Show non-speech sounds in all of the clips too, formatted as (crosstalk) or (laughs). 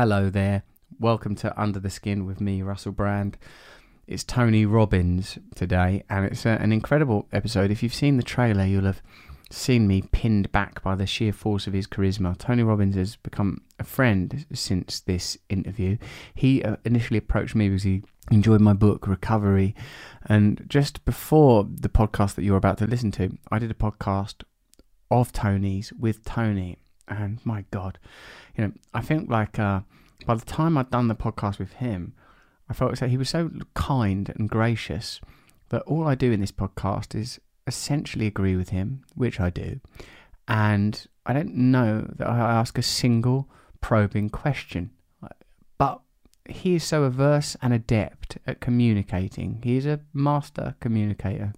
Hello there. Welcome to Under the Skin with me, Russell Brand. It's Tony Robbins today, and it's uh, an incredible episode. If you've seen the trailer, you'll have seen me pinned back by the sheer force of his charisma. Tony Robbins has become a friend since this interview. He uh, initially approached me because he enjoyed my book, Recovery. And just before the podcast that you're about to listen to, I did a podcast of Tony's with Tony. And my God, you know, I think like uh, by the time I'd done the podcast with him, I felt that he was so kind and gracious that all I do in this podcast is essentially agree with him, which I do. And I don't know that I ask a single probing question. But he is so averse and adept at communicating. He is a master communicator.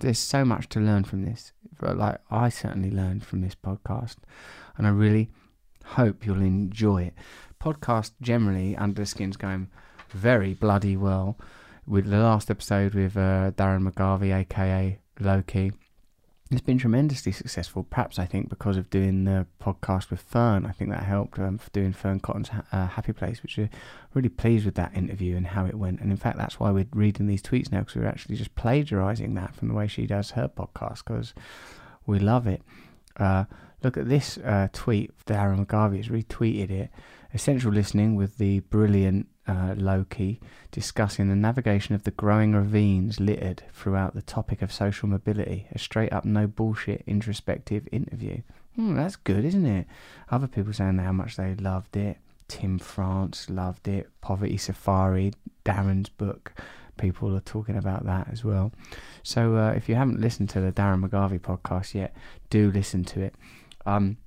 There's so much to learn from this. Like I certainly learned from this podcast, and I really hope you'll enjoy it. Podcast generally, Under the Skin's going very bloody well. With the last episode with uh, Darren McGarvey, aka Loki, it's been tremendously successful. Perhaps I think because of doing the podcast with Fearne, I think that helped um, doing Fearne Cotton's uh, Happy Place, which we're really pleased with that interview and how it went. And in fact, that's why we're reading these tweets now because we're actually just plagiarizing that from the way she does her podcast because we love it. Uh, look at this uh, tweet. Darren McGarvey has retweeted it. Essential listening with the brilliant uh, Loki discussing the navigation of the growing ravines littered throughout the topic of social mobility. A straight up, no bullshit, introspective interview. Hmm, that's good, isn't it? Other people saying how much they loved it. Tim France loved it. Poverty Safari, Darren's book. People are talking about that as well. So uh, if you haven't listened to the Darren McGarvey podcast yet, do listen to it. Um,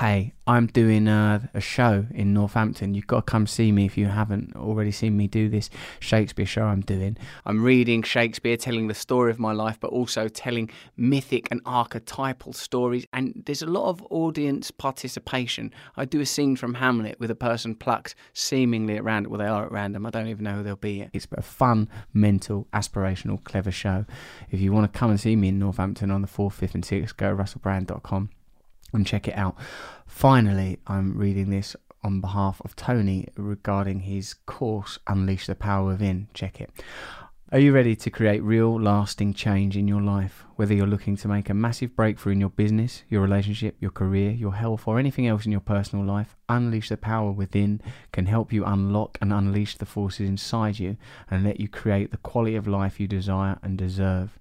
hey, I'm doing a, a, show in Northampton. You've got to come see me if you haven't already seen me do this Shakespeare show I'm doing. I'm reading Shakespeare, telling the story of my life, but also telling mythic and archetypal stories. And there's a lot of audience participation. I do a scene from Hamlet with a person plucked seemingly at random. Well, they are at random. I don't even know who they'll be. It's a fun, mental, aspirational, clever show. If you want to come and see me in Northampton on the 4th, 5th, and 6th, go to russellbrand.com and check it out. Finally, I'm reading this on behalf of Tony regarding his course, Unleash the Power Within. Check it. Are you ready to create real, lasting change in your life? Whether you're looking to make a massive breakthrough in your business, your relationship, your career, your health, or anything else in your personal life, Unleash the Power Within can help you unlock and unleash the forces inside you and let you create the quality of life you desire and deserve.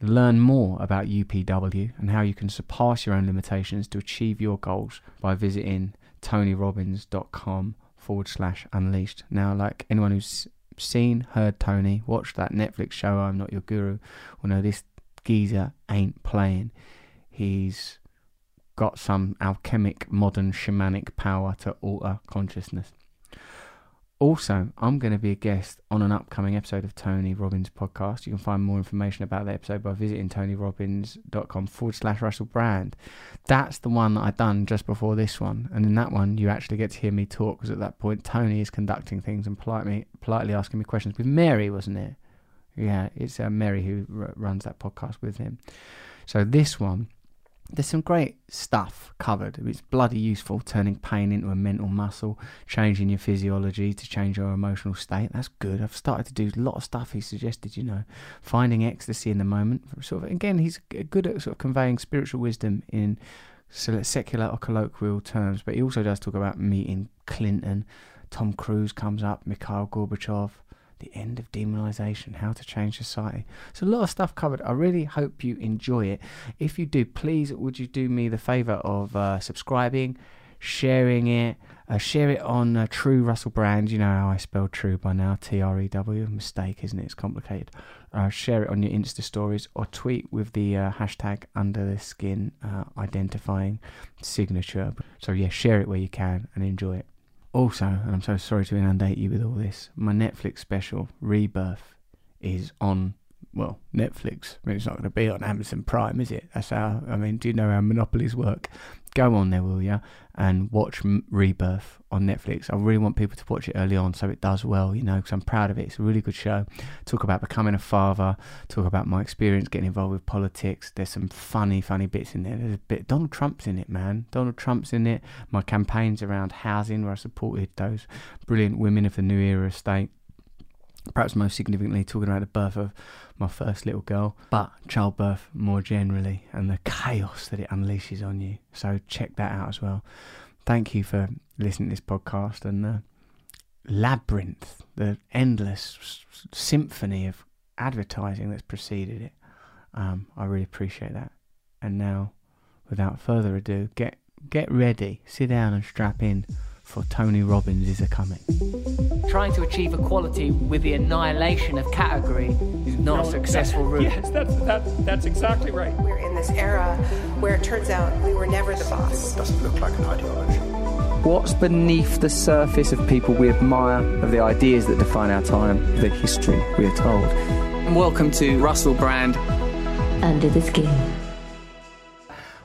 Learn more about UPW and how you can surpass your own limitations to achieve your goals by visiting tonyrobbins.com forward slash unleashed. Now, like anyone who's seen, heard Tony, watched that Netflix show, I'm Not Your Guru, will know this geezer ain't playing. He's got some alchemic, modern, shamanic power to alter consciousness. Also, I'm going to be a guest on an upcoming episode of Tony Robbins podcast. You can find more information about the episode by visiting tonyrobbins.com forward slash Russell Brand. That's the one that I done just before this one. And in that one, you actually get to hear me talk because at that point, Tony is conducting things and politely, politely asking me questions with Mary, wasn't it? Yeah, it's uh, Mary who r- runs that podcast with him. So this one there's some great stuff covered. It's bloody useful, turning pain into a mental muscle, changing your physiology to change your emotional state. That's good. I've started to do a lot of stuff he suggested, you know, finding ecstasy in the moment. Sort of, again, he's good at sort of conveying spiritual wisdom in secular or colloquial terms, but he also does talk about meeting Clinton. Tom Cruise comes up, Mikhail Gorbachev the end of demonization, how to change society. So a lot of stuff covered. I really hope you enjoy it. If you do, please would you do me the favor of uh, subscribing, sharing it, uh, share it on uh, True Russell Brand. You know how I spell True by now. T R E W. Mistake, isn't it? It's complicated. Uh, share it on your Insta stories or tweet with the uh, hashtag Under the Skin uh, identifying signature. So yeah, share it where you can and enjoy it. Also, and I'm so sorry to inundate you with all this, my Netflix special, Rebirth, is on, well, Netflix. I mean, it's not going to be on Amazon Prime, is it? That's how, I mean, do you know how monopolies work? Go on there, will you, and watch Rebirth on Netflix. I really want people to watch it early on so it does well, you know, because I'm proud of it. It's a really good show. Talk about becoming a father, talk about my experience getting involved with politics. There's some funny, funny bits in there. There's a bit, Donald Trump's in it, man. Donald Trump's in it. My campaigns around housing, where I supported those brilliant women of the New Era estate perhaps most significantly talking about the birth of my first little girl, but childbirth more generally and the chaos that it unleashes on you. So check that out as well. Thank you for listening to this podcast and the labyrinth, the endless symphony of advertising that's preceded it. Um, I really appreciate that. And now, without further ado, get get ready, sit down and strap in for Tony Robbins is a coming. Trying to achieve equality with the annihilation of category is not no, a successful that, route. Yes, that's, that, that's exactly right. We're in this era where it turns out we were never the boss. It doesn't look like an ideology. What's beneath the surface of people we admire, of the ideas that define our time, the history we are told? And welcome to Russell Brand. Under the Skin.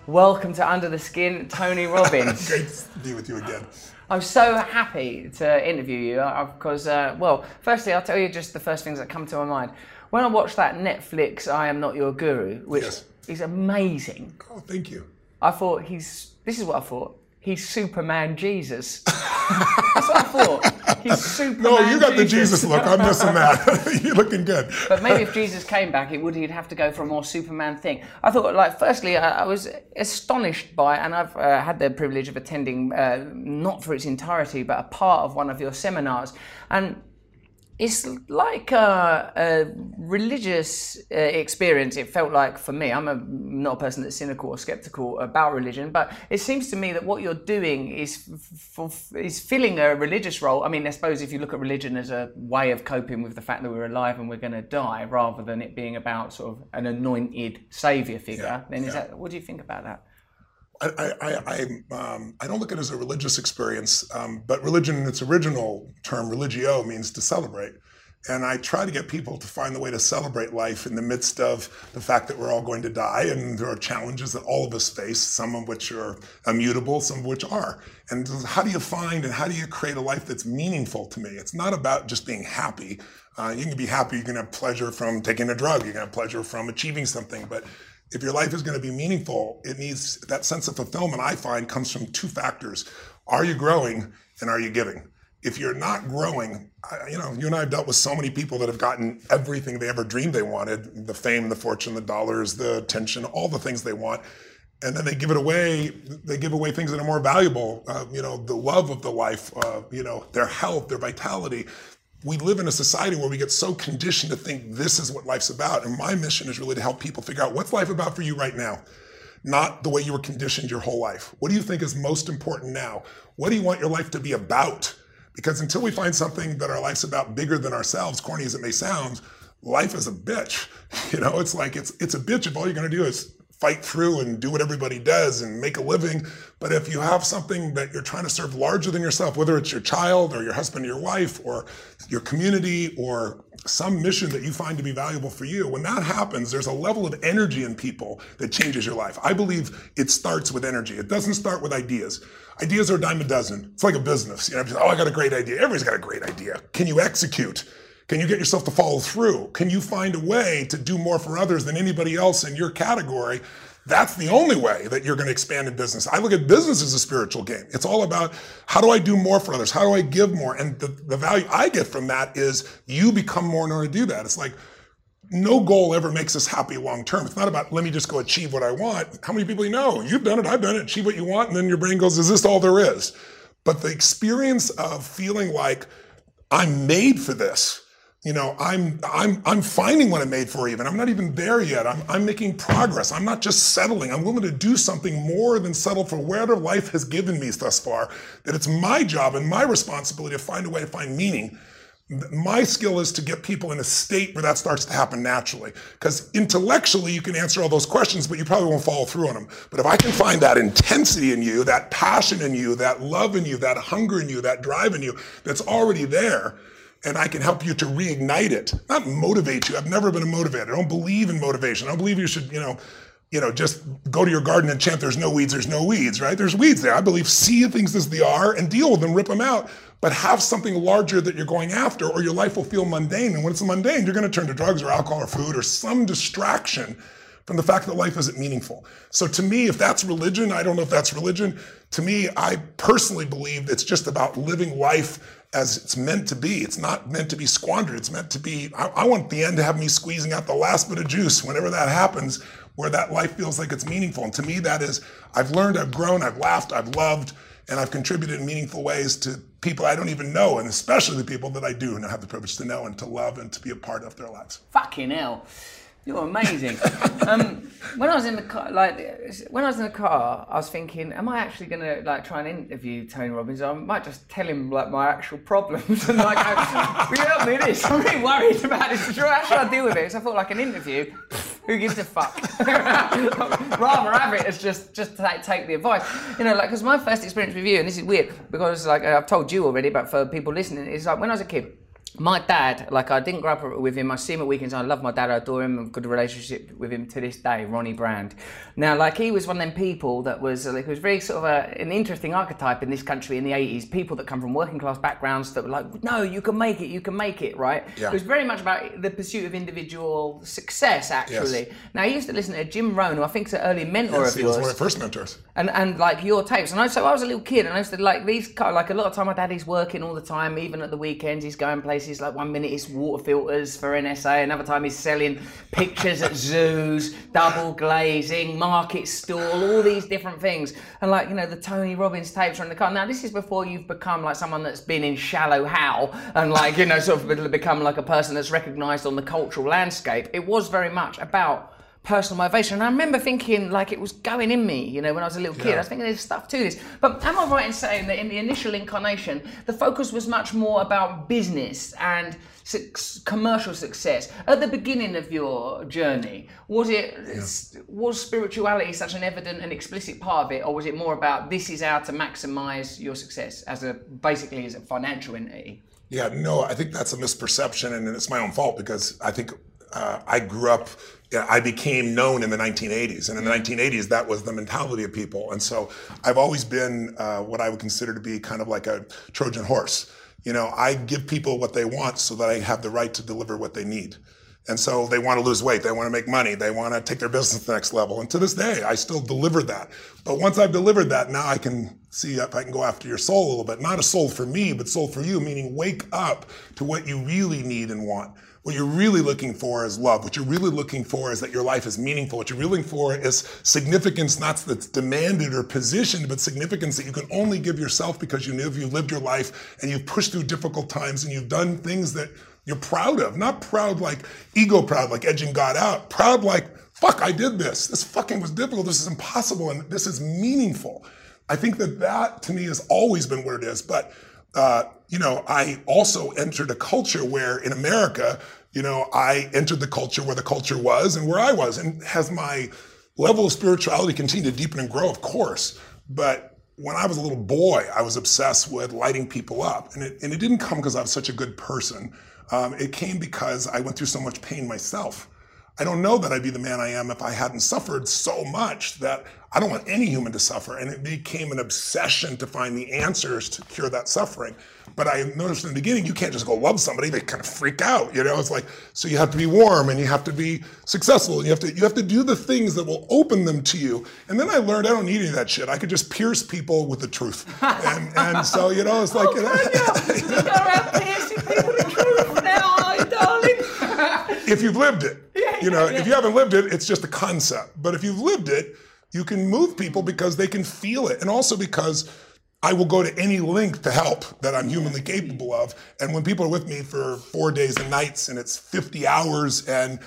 Welcome to Under the Skin, Tony Robbins. (laughs) Great to be with you again. I'm so happy to interview you because, uh, uh, well, firstly, I'll tell you just the first things that come to my mind. When I watched that Netflix "I Am Not Your Guru," which yes. is amazing. Oh, thank you. I thought he's. This is what I thought he's Superman Jesus. (laughs) That's what I thought. He's (laughs) Superman. No, you got Jesus. the Jesus look. I'm missing that. (laughs) You're looking good. But maybe if Jesus came back, it would he'd have to go for a more Superman thing. I thought, like, firstly, I, I was astonished by, and I've uh, had the privilege of attending, uh, not for its entirety, but a part of one of your seminars, and it's like a, a religious uh, experience. It felt like for me. I'm a, not a person that's cynical or skeptical about religion, but it seems to me that what you're doing is f- is filling a religious role. I mean, I suppose if you look at religion as a way of coping with the fact that we're alive and we're going to die, rather than it being about sort of an anointed savior figure, yeah, then is yeah. that? What do you think about that? I, I, I, um, I, don't look at it as a religious experience, um, but religion in its original term, religio, means to celebrate. And I try to get people to find the way to celebrate life in the midst of the fact that we're all going to die and there are challenges that all of us face, some of which are immutable, some of which are. And how do you find and how do you create a life that's meaningful to me? It's not about just being happy. Uh, you can be happy, you can have pleasure from taking a drug, you can have pleasure from achieving something, but if your life is going to be meaningful, it needs that sense of fulfillment. I find comes from two factors: Are you growing, and are you giving? If you're not growing, you know, you and I have dealt with so many people that have gotten everything they ever dreamed they wanted: the fame, the fortune, the dollars, the attention, all the things they want. And then they give it away. They give away things that are more valuable. Uh, you know, the love of the life. Uh, you know, their health, their vitality we live in a society where we get so conditioned to think this is what life's about. And my mission is really to help people figure out what's life about for you right now, not the way you were conditioned your whole life. What do you think is most important now? What do you want your life to be about? Because until we find something that our life's about bigger than ourselves, corny as it may sound, life is a bitch. (laughs) You know, it's like it's it's a bitch if all you're gonna do is fight through and do what everybody does and make a living. But if you have something that you're trying to serve larger than yourself, whether it's your child or your husband or your wife or your community or some mission that you find to be valuable for you, when that happens, there's a level of energy in people that changes your life. I believe it starts with energy. It doesn't start with ideas. Ideas are a dime a dozen. It's like a business. You know, oh, I got a great idea. Everybody's got a great idea. Can you execute? Can you get yourself to follow through? Can you find a way to do more for others than anybody else in your category? That's the only way that you're going to expand in business. I look at business as a spiritual game. It's all about how do I do more for others? How do I give more? And the, the value I get from that is you become more in order to do that. It's like no goal ever makes us happy long term. It's not about let me just go achieve what I want. How many people you know? You've done it, I've done it, achieve what you want, and then your brain goes, is this all there is? But the experience of feeling like I'm made for this you know i'm i'm i'm finding what i'm made for even. I'm not even there yet. I'm, I'm making progress. I'm not just settling. I'm willing to do something more than settle for whatever life has given me thus far that it's my job and my responsibility to find a way to find meaning. My skill is to get people in a state where that starts to happen naturally. Because intellectually, you can answer all those questions, but you probably won't follow through on them. But if I can find that intensity in you, that passion in you, that love in you, that hunger in you, that drive in you that's already there, and I can help you to reignite it, not motivate you. I've never been a motivator. I don't believe in motivation. I don't believe you should, you know, you know, just go to your garden and chant, there's no weeds, there's no weeds, right? There's weeds there. I believe see things as they are and deal with them, rip them out, but have something larger that you're going after, or your life will feel mundane. And when it's mundane, you're going to turn to drugs or alcohol or food or some distraction from the fact that life isn't meaningful. So to me, if that's religion, I don't know if that's religion. To me, I personally believe it's just about living life as it's meant to be. It's not meant to be squandered. It's meant to be, I, I want the end to have me squeezing out the last bit of juice whenever that happens where that life feels like it's meaningful. And to me, that is, I've learned, I've grown, I've laughed, I've loved, and I've contributed in meaningful ways to people I don't even know, and especially the people that I do and I have the privilege to know and to love and to be a part of their lives. Fucking hell. You're amazing. um, when I was in the car, like when I was in the car, I was thinking, am I actually going to like try and interview Tony Robbins? I might just tell him like my actual problems (laughs) and like, will you help me this? I'm really worried about this. How should I deal with it? So I thought like an interview. Who gives a fuck? (laughs) Rather have it as just just take, take the advice. You know, like because my first experience with you, and this is weird because like I've told you already, but for people listening, is like when I was a kid my dad, like I didn't grow up with him. I see him at weekends. I love my dad. I adore him. I've good relationship with him to this day. Ronnie Brand. Now, like he was one of them people that was like was very sort of a, an interesting archetype in this country in the eighties. People that come from working class backgrounds that were like, no, you can make it. You can make it. Right. Yeah. It was very much about the pursuit of individual success. Actually. Yes. Now, I used to listen to Jim Rohn, who I think is an early mentor Yes, of he was yours one of my first mentors. and and like your tapes. And I, so I was a little kid, and I used to like these. Like a lot of time, my daddy's working all the time, even at the weekends. He's going places. Is like one minute he's water filters for NSA, another time he's selling pictures at zoos, double glazing, market stall, all these different things. And like you know, the Tony Robbins tapes are in the car. Now this is before you've become like someone that's been in Shallow Hal and like you know sort of become like a person that's recognised on the cultural landscape. It was very much about personal motivation. And I remember thinking like it was going in me, you know, when I was a little kid. I was thinking there's stuff to this. But am I right in saying that in the initial incarnation, the focus was much more about business and su- commercial success? At the beginning of your journey, was it was spirituality such an evident and explicit part of it, or was it more about this is how to maximise your success as a basically as a financial entity? Yeah, no, I think that's a misperception, and it's my own fault because I think uh, I grew up. I became known in the 1980s, and in the 1980s, that was the mentality of people. And so, I've always been uh, what I would consider to be kind of like a Trojan horse. You know, I give people what they want so that I have the right to deliver what they need. And so they want to lose weight, they want to make money, they want to take their business to the next level. And to this day, I still deliver that. But once I've delivered that, now I can see if I can go after your soul a little bit. Not a soul for me, but soul for you, meaning wake up to what you really need and want. What you're really looking for is love. What you're really looking for is that your life is meaningful. What you're really looking for is significance, not that's demanded or positioned, but significance that you can only give yourself because you live, you've lived your life and you've pushed through difficult times and you've done things that you're proud of. Not proud like ego proud, like edging God out. Proud like, fuck, I did this. This fucking was difficult. This is impossible. And this is meaningful. I think that that to me has always been what it is. But, uh, you know, I also entered a culture where in America, you know, I entered the culture where the culture was and where I was. And has my level of spirituality continued to deepen and grow? Of course. But when I was a little boy, I was obsessed with lighting people up. And it, and it didn't come because I was such a good person. Um, it came because I went through so much pain myself. I don't know that I'd be the man I am if I hadn't suffered so much that I don't want any human to suffer. And it became an obsession to find the answers to cure that suffering. But I noticed in the beginning, you can't just go love somebody; they kind of freak out. You know, it's like so you have to be warm and you have to be successful. And you have to you have to do the things that will open them to you. And then I learned I don't need any of that shit. I could just pierce people with the truth. And, and so you know, it's like. Oh, you go around piercing people the truth now, are you, darling? if you've lived it. you know, if you haven't lived it, it's just a concept. But if you've lived it, you can move people because they can feel it. And also because I will go to any length to help that I'm humanly capable of. And when people are with me for four days and nights and it's 50 hours and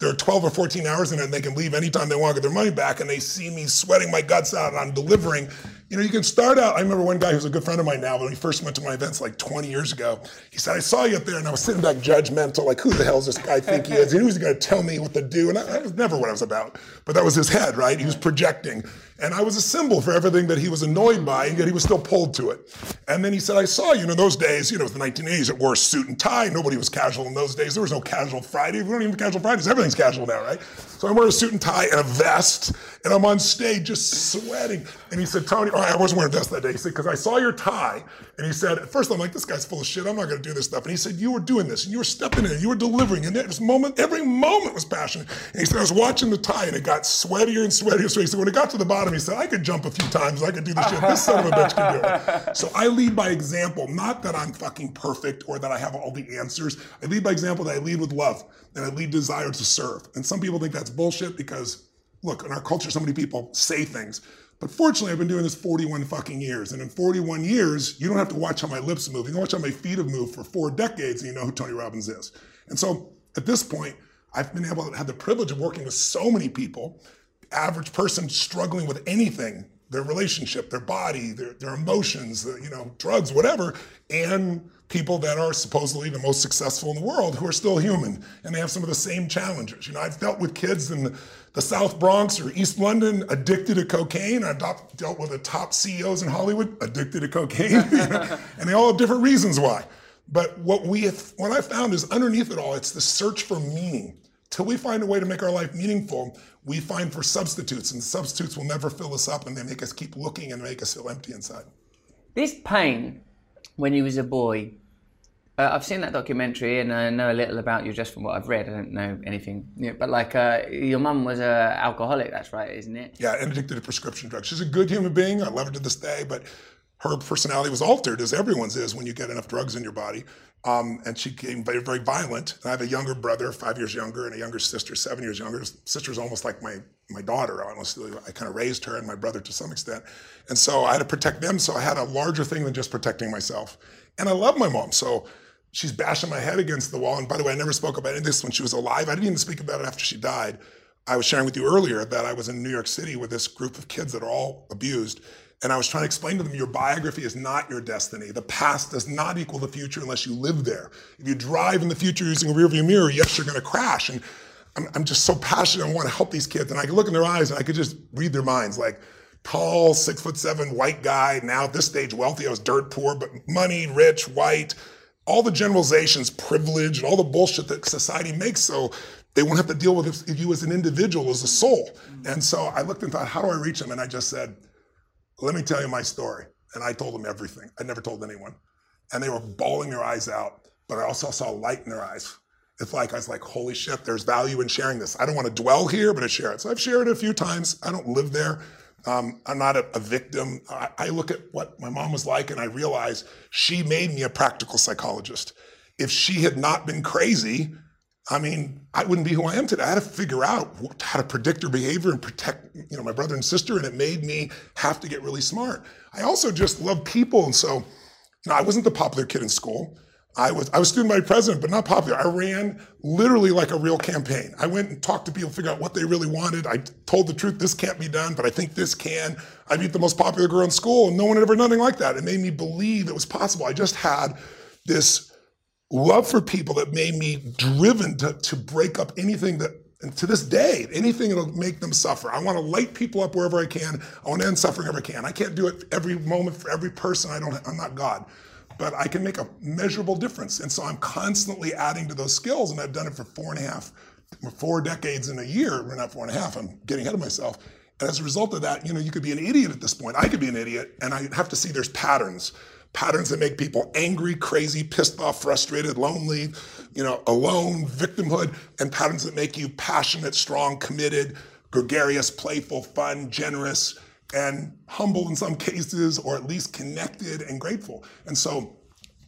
there are 12 or 14 hours in it and they can leave anytime they want to get their money back and they see me sweating my guts out and I'm delivering, You know, you can start out. I remember one guy who's a good friend of mine now, when he first went to my events like 20 years ago, he said, I saw you up there and I was sitting back judgmental, like, who the hell is this guy think he is? And he was going to tell me what to do. And I, that was never what I was about. But that was his head, right? He was projecting. And I was a symbol for everything that he was annoyed by, and yet he was still pulled to it. And then he said, I saw you. know, in those days, you know, it was the 1980s, it wore a suit and tie. Nobody was casual in those days. There was no casual Friday. We don't even have casual Fridays. Everything's casual now, right? So I'm wearing a suit and tie and a vest, and I'm on stage just sweating. And he said, Tony, I wasn't wearing a vest that day. He said, because I saw your tie. And he said, at first I'm like, this guy's full of shit. I'm not going to do this stuff. And he said, you were doing this, and you were stepping in, you were delivering. And this moment, every moment was passionate. And he said, I was watching the tie, and it got sweatier and sweatier. So he said, when it got to the bottom, he said, I could jump a few times. I could do this shit. This son of a bitch can do it. So I lead by example, not that I'm fucking perfect or that I have all the answers. I lead by example that I lead with love and I lead desire to serve. And some people think that's bullshit because, look, in our culture, so many people say things. But fortunately, I've been doing this 41 fucking years. And in 41 years, you don't have to watch how my lips move. You can watch how my feet have moved for four decades and you know who Tony Robbins is. And so at this point, I've been able to have the privilege of working with so many people, average person struggling with anything their relationship, their body, their, their emotions, you know, drugs, whatever, and people that are supposedly the most successful in the world who are still human and they have some of the same challenges. You know, I've dealt with kids in the, South Bronx or East London addicted to cocaine. I've dealt with the top CEOs in Hollywood addicted to cocaine, (laughs) you know, and they all have different reasons why. But what we have, what I found is underneath it all, it's the search for meaning. Till we find a way to make our life meaningful, we find for substitutes, and substitutes will never fill us up, and they make us keep looking and make us feel empty inside. This pain, when you was a boy, uh, I've seen that documentary, and I know a little about you just from what I've read. I don't know anything, but like uh, your mum was a alcoholic. That's right, isn't it? Yeah, and addicted to prescription drugs. She's a good human being. I love her to this day, but her personality was altered, as everyone's is when you get enough drugs in your body. Um, and she became very, very violent. And I have a younger brother, five years younger, and a younger sister, seven years younger. Sister's almost like my my daughter. Honestly, I kind of raised her and my brother to some extent. And so I had to protect them. So I had a larger thing than just protecting myself. And I love my mom. So she's bashing my head against the wall. And by the way, I never spoke about any of this when she was alive. I didn't even speak about it after she died. I was sharing with you earlier that I was in New York City with this group of kids that are all abused. And I was trying to explain to them your biography is not your destiny. The past does not equal the future unless you live there. If you drive in the future using a rearview mirror, yes, you're going to crash. And I'm, I'm just so passionate. I want to help these kids. And I could look in their eyes and I could just read their minds like, tall, six foot seven, white guy, now at this stage wealthy. I was dirt poor, but money, rich, white, all the generalizations, privilege, and all the bullshit that society makes so they won't have to deal with you as an individual, as a soul. And so I looked and thought, how do I reach them? And I just said, let me tell you my story. And I told them everything. I never told anyone. And they were bawling their eyes out, but I also saw light in their eyes. It's like, I was like, holy shit, there's value in sharing this. I don't want to dwell here, but I share it. So I've shared it a few times. I don't live there. Um, I'm not a, a victim. I, I look at what my mom was like and I realize she made me a practical psychologist. If she had not been crazy, I mean, I wouldn't be who I am today. I had to figure out how to predict her behavior and protect, you know, my brother and sister, and it made me have to get really smart. I also just love people, and so, you know, I wasn't the popular kid in school. I was I was student body president, but not popular. I ran literally like a real campaign. I went and talked to people, figure out what they really wanted. I told the truth, this can't be done, but I think this can. I beat the most popular girl in school, and no one had ever done anything like that. It made me believe it was possible. I just had this love for people that made me driven to, to break up anything that and to this day, anything that'll make them suffer. I want to light people up wherever I can. I want to end suffering wherever I can. I can't do it every moment for every person. I don't. I'm not God, but I can make a measurable difference. And so I'm constantly adding to those skills, and I've done it for four and a half, four decades in a year. We're not four and a half. I'm getting ahead of myself. And as a result of that, you know, you could be an idiot at this point. I could be an idiot, and I have to see there's patterns patterns that make people angry, crazy, pissed off, frustrated, lonely, you know, alone, victimhood, and patterns that make you passionate, strong, committed, gregarious, playful, fun, generous, and humble in some cases, or at least connected and grateful. And so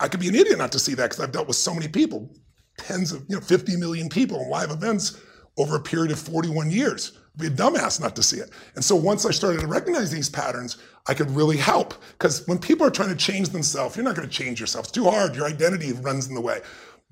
I could be an idiot not to see that because I've dealt with so many people, tens of, you know, 50 million people in live events over a period of 41 years be a dumbass not to see it. And so once I started to recognize these patterns, I could really help. Because when people are trying to change themselves, you're not going to change yourself. It's too hard. Your identity runs in the way.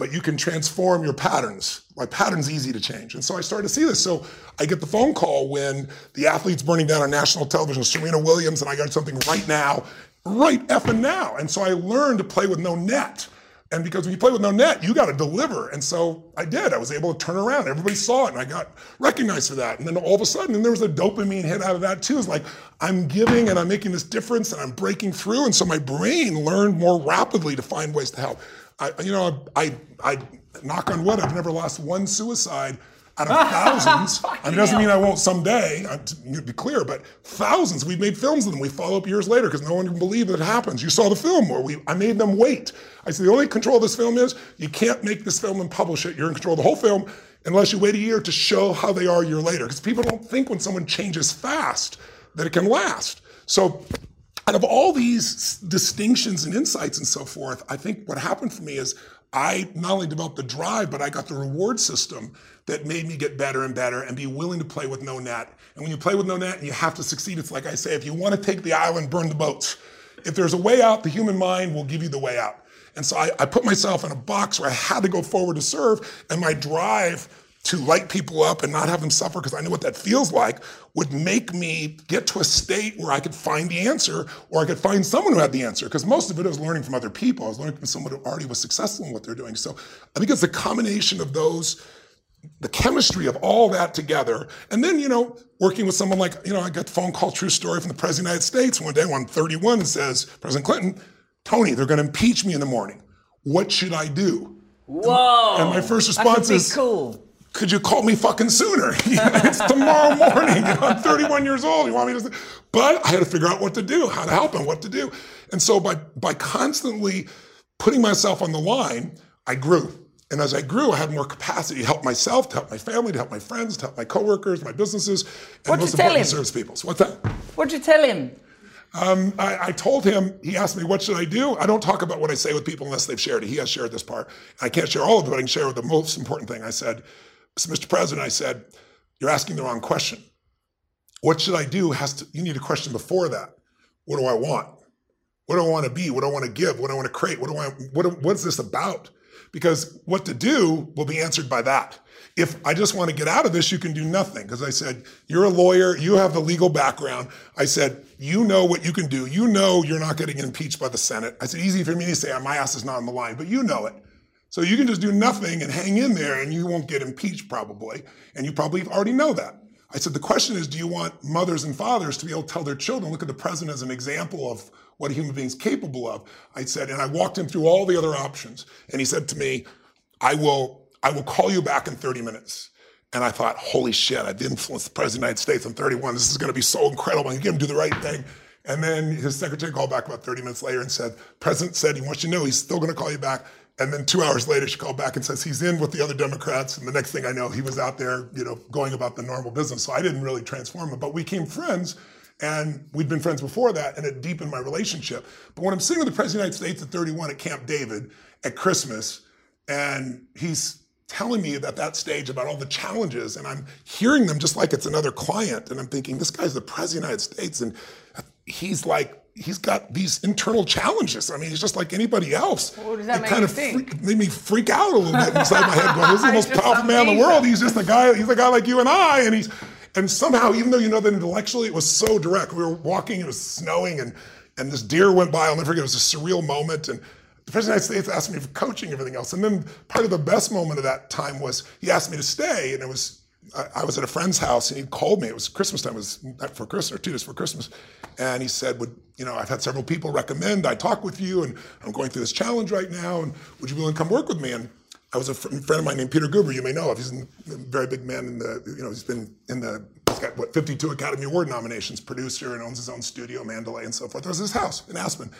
but you can transform your patterns. My pattern's easy to change. And so I started to see this. So I get the phone call when the athlete's burning down on national television, Serena Williams, and I got something right now, right effing now. And so I learned to play with no net. And because when you play with no net, you got to deliver. And so I did. I was able to turn around. Everybody saw it, and I got recognized for that. And then all of a sudden, and there was a dopamine hit out of that too. It's like I'm giving and I'm making this difference and I'm breaking through. And so my brain learned more rapidly to find ways to help. I, you know, I, I, I knock on wood. I've never lost one suicide out of thousands. (laughs) Mean, it doesn't mean I won't someday, to be clear, but thousands. We've made films of them. We follow up years later because no one can believe that it happens. You saw the film, where we, I made them wait. I said, the only control of this film is you can't make this film and publish it. You're in control of the whole film unless you wait a year to show how they are a year later. Because people don't think when someone changes fast that it can last. So out of all these distinctions and insights and so forth, I think what happened for me is I not only developed the drive, but I got the reward system that made me get better and better and be willing to play with no net. And when you play with no net and you have to succeed, it's like I say, if you want to take the island, burn the boats. If there's a way out, the human mind will give you the way out. And so I, I put myself in a box where I had to go forward to serve, and my drive to light people up and not have them suffer because I know what that feels like would make me get to a state where I could find the answer or I could find someone who had the answer because most of it I was learning from other people. I was learning from someone who already was successful in what they're doing. So I think it's the combination of those, the chemistry of all that together. And then, you know, working with someone like, you know, I got the phone call, true story from the President of the United States one day I'm 31 and says, President Clinton, Tony, they're going to impeach me in the morning. What should I do? Whoa! And my first response That's a big is, cool. Could you call me fucking sooner? (laughs) it's tomorrow morning. (laughs) I'm 31 years old. You want me to? But I had to figure out what to do, how to help him, what to do. And so by by constantly putting myself on the line, I grew. And as I grew, I had more capacity to help myself, to help my family, to help my friends, to help my coworkers, my businesses, and What'd most importantly, serve people. So what's that? What'd you tell him? Um, I, I told him, he asked me, what should I do? I don't talk about what I say with people unless they've shared it. He has shared this part. I can't share all of it, but I can share the most important thing. I said, so, Mr. President, I said, you're asking the wrong question. What should I do has to, you need a question before that. What do I want? What do I want to be? What do I want to give? What do I want to create? What do I, what, what's this about? Because what to do will be answered by that. If I just want to get out of this, you can do nothing. Because I said, you're a lawyer, you have the legal background. I said, you know what you can do. You know you're not getting impeached by the Senate. I said, easy for me to say, my ass is not on the line, but you know it. So you can just do nothing and hang in there and you won't get impeached probably. And you probably already know that. I said, the question is, do you want mothers and fathers to be able to tell their children, look at the president as an example of what a human being's capable of? I said, and I walked him through all the other options. And he said to me, I will, I will call you back in 30 minutes. And I thought, holy shit, I've influenced the president of the United States. I'm 31. This is going to be so incredible. I'm going to get him to do the right thing. And then his secretary called back about 30 minutes later and said, President said he wants you to know he's still going to call you back. And then two hours later, she called back and says he's in with the other Democrats. And the next thing I know, he was out there, you know, going about the normal business. So I didn't really transform him, but we became friends. And we'd been friends before that, and it deepened my relationship. But when I'm sitting with the President of the United States at 31 at Camp David at Christmas, and he's telling me at that stage about all the challenges, and I'm hearing them just like it's another client, and I'm thinking, this guy's the President of the United States, and he's like, he's got these internal challenges. I mean, he's just like anybody else. What does that it make kind of think? freak- made me freak out a little bit inside my head, going, "This is (laughs) the most powerful man in the world. He's just a guy. He's a guy like you and I." And he's and somehow, even though you know that intellectually, it was so direct. We were walking. It was snowing, and and this deer went by. I'll never forget. It was a surreal moment, and. The President of the United States asked me for coaching, everything else. And then part of the best moment of that time was he asked me to stay, and it was I, was at a friend's house, and he called me. It was Christmas time. It was not for Christmas or two days for Christmas, and he said, "Would you know? I've had several people recommend I talk with you, and I'm going through this challenge right now, and would you be willing to come work with me?" And I was a fr- friend of mine named Peter Guber. You may know of. He's a very big man in the. You know, he's been in the. He's got what 52 Academy Award nominations. Producer and owns his own studio, Mandalay, and so forth. There was his house in Aspen.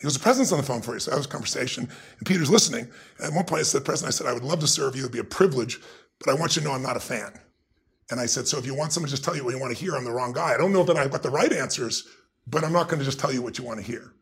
He was the president's on the phone for you. So I was a conversation, and Peter's listening. And at one point, I said, President, I said, I would love to serve you. It'd be a privilege, but I want you to know I'm not a fan. And I said, so if you want someone to just tell you what you want to hear, I'm the wrong guy. I don't know that I've got the right answers, but I'm not going to just tell you what you want to hear.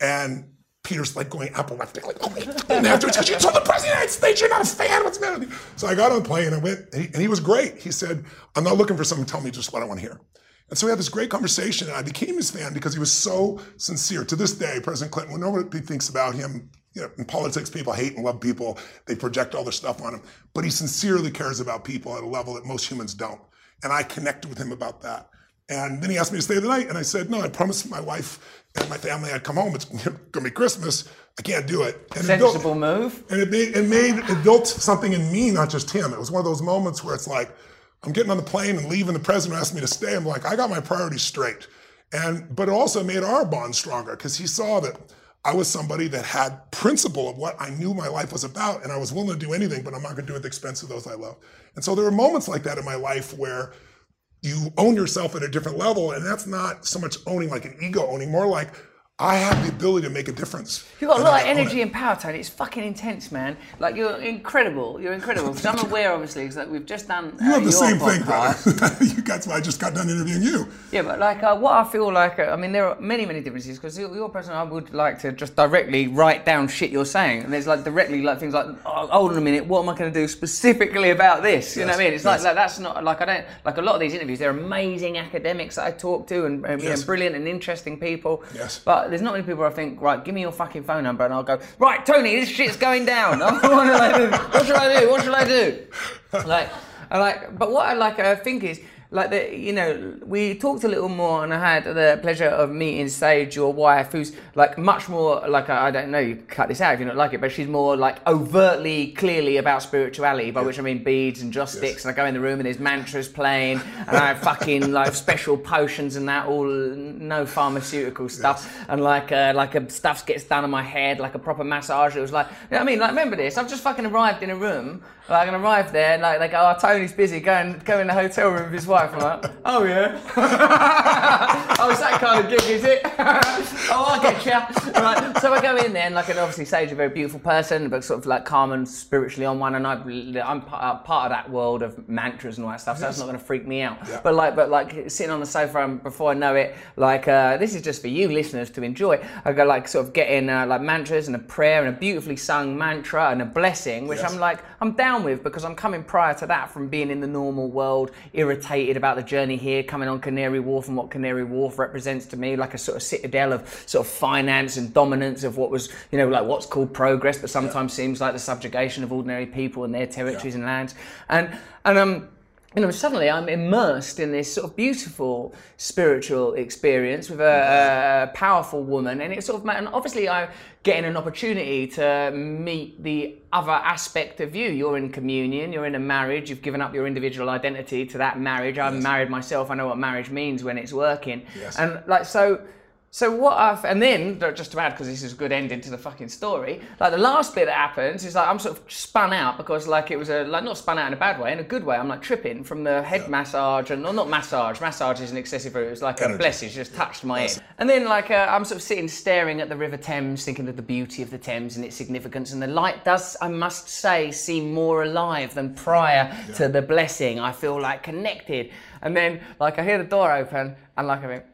And Peter's like going apoplectic, like, oh okay. And afterwards, because you told the president of the United States you're not a fan. What's the matter? So I got on the plane and I went, and he, and he was great. He said, I'm not looking for someone to tell me just what I want to hear. And so we had this great conversation, and I became his fan because he was so sincere. To this day, President Clinton, when nobody thinks about him, you know, in politics, people hate and love people. They project all their stuff on him. But he sincerely cares about people at a level that most humans don't. And I connected with him about that. And then he asked me to stay the night. And I said, no, I promised my wife and my family I'd come home. It's (laughs) going to be Christmas. I can't do it. And it built- Sensible move. and it made, it made it built something in me, not just him. It was one of those moments where it's like, I'm getting on the plane and leaving. The president asked me to stay. I'm like, I got my priorities straight. And but it also made our bond stronger because he saw that I was somebody that had principle of what I knew my life was about, and I was willing to do anything, but I'm not going to do it at the expense of those I love. And so there were moments like that in my life where you own yourself at a different level, and that's not so much owning like an ego owning, more like I have the ability to make a difference. You've got a lot of energy and power, Tony. It's fucking intense, man. Like you're incredible. You're incredible. Because I'm aware, obviously, because like, we've just done. You have the your same thing, brother. (laughs) you that's why I just got done interviewing you. Yeah, but like uh, what I feel like, uh, I mean, there are many, many differences because you're, you're a person I would like to just directly write down shit you're saying, and there's like directly like things like, oh, hold on a minute, what am I going to do specifically about this? You know what I mean? It's like, yes. like that's not like I don't like a lot of these interviews. They're amazing academics that I talk to and, and you know, brilliant and interesting people. Yes. But there's not many people I think, right, give me your fucking phone number and I'll go, right, Tony, this shit's going down. (laughs) What should I do? What should I do? like, I like, but what I like, I think is like the, you know, we talked a little more, and I had the pleasure of meeting Sage, your wife, who's like much more like I don't know, you cut this out if you don't like it, but she's more like overtly, clearly about spirituality, by which I mean beads and joss sticks, and I go in the room and there's mantras playing, and I have fucking like special potions and that, all no pharmaceutical stuff, and like uh, like a stuff gets done on my head, like a proper massage. It was like, you know what I mean? Like, remember this? I've just fucking arrived in a room. Like, and arrive there, and like they go, "Oh, Tony's busy. Go and go in the hotel room with his wife." I'm like, (laughs) "Oh yeah." (laughs) oh, it's that kind of gig, is it? (laughs) oh, I get you. Right. So I go in there, and like, and obviously, Sage, a very beautiful person, but sort of like calm and spiritually on one. And I, I'm part, of that world of mantras and all that stuff. So that's not going to freak me out. But like, but like sitting on the sofa, and before I know it, like uh, this is just for you listeners to enjoy. I go like sort of getting uh, like mantras and a prayer and a beautifully sung mantra and a blessing, which Yes. I'm like I'm down with because I'm coming prior to that from being in the normal world, irritated about the journey here, coming on Canary Wharf and what Canary Wharf represents to me, like a sort of citadel of sort of finance and dominance of what was, you know, like what's called progress, but sometimes seems like the subjugation of ordinary people and their territories and lands. And and um you know, suddenly I'm immersed in this sort of beautiful spiritual experience with a, a powerful woman, and it's sort of, and obviously I'm getting an opportunity to meet the other aspect of you. You're in communion, you're in a marriage, you've given up your individual identity to that marriage. I'm married myself, I know what marriage means when it's working, Yes. and like so. So what I've and then just to add because this is a good ending to the fucking story. Like the last bit that happens is like I'm sort of spun out because like it was a like not spun out in a bad way, in a good way. I'm like tripping from the head massage and or not massage. Massage is an excessive word. It was like a blessing. Just touched my head. And then like uh, I'm sort of sitting staring at the River Thames, thinking of the beauty of the Thames and its significance. And the light does, I must say, seem more alive than prior to the blessing. I feel like connected. And then like I hear the door open and like I think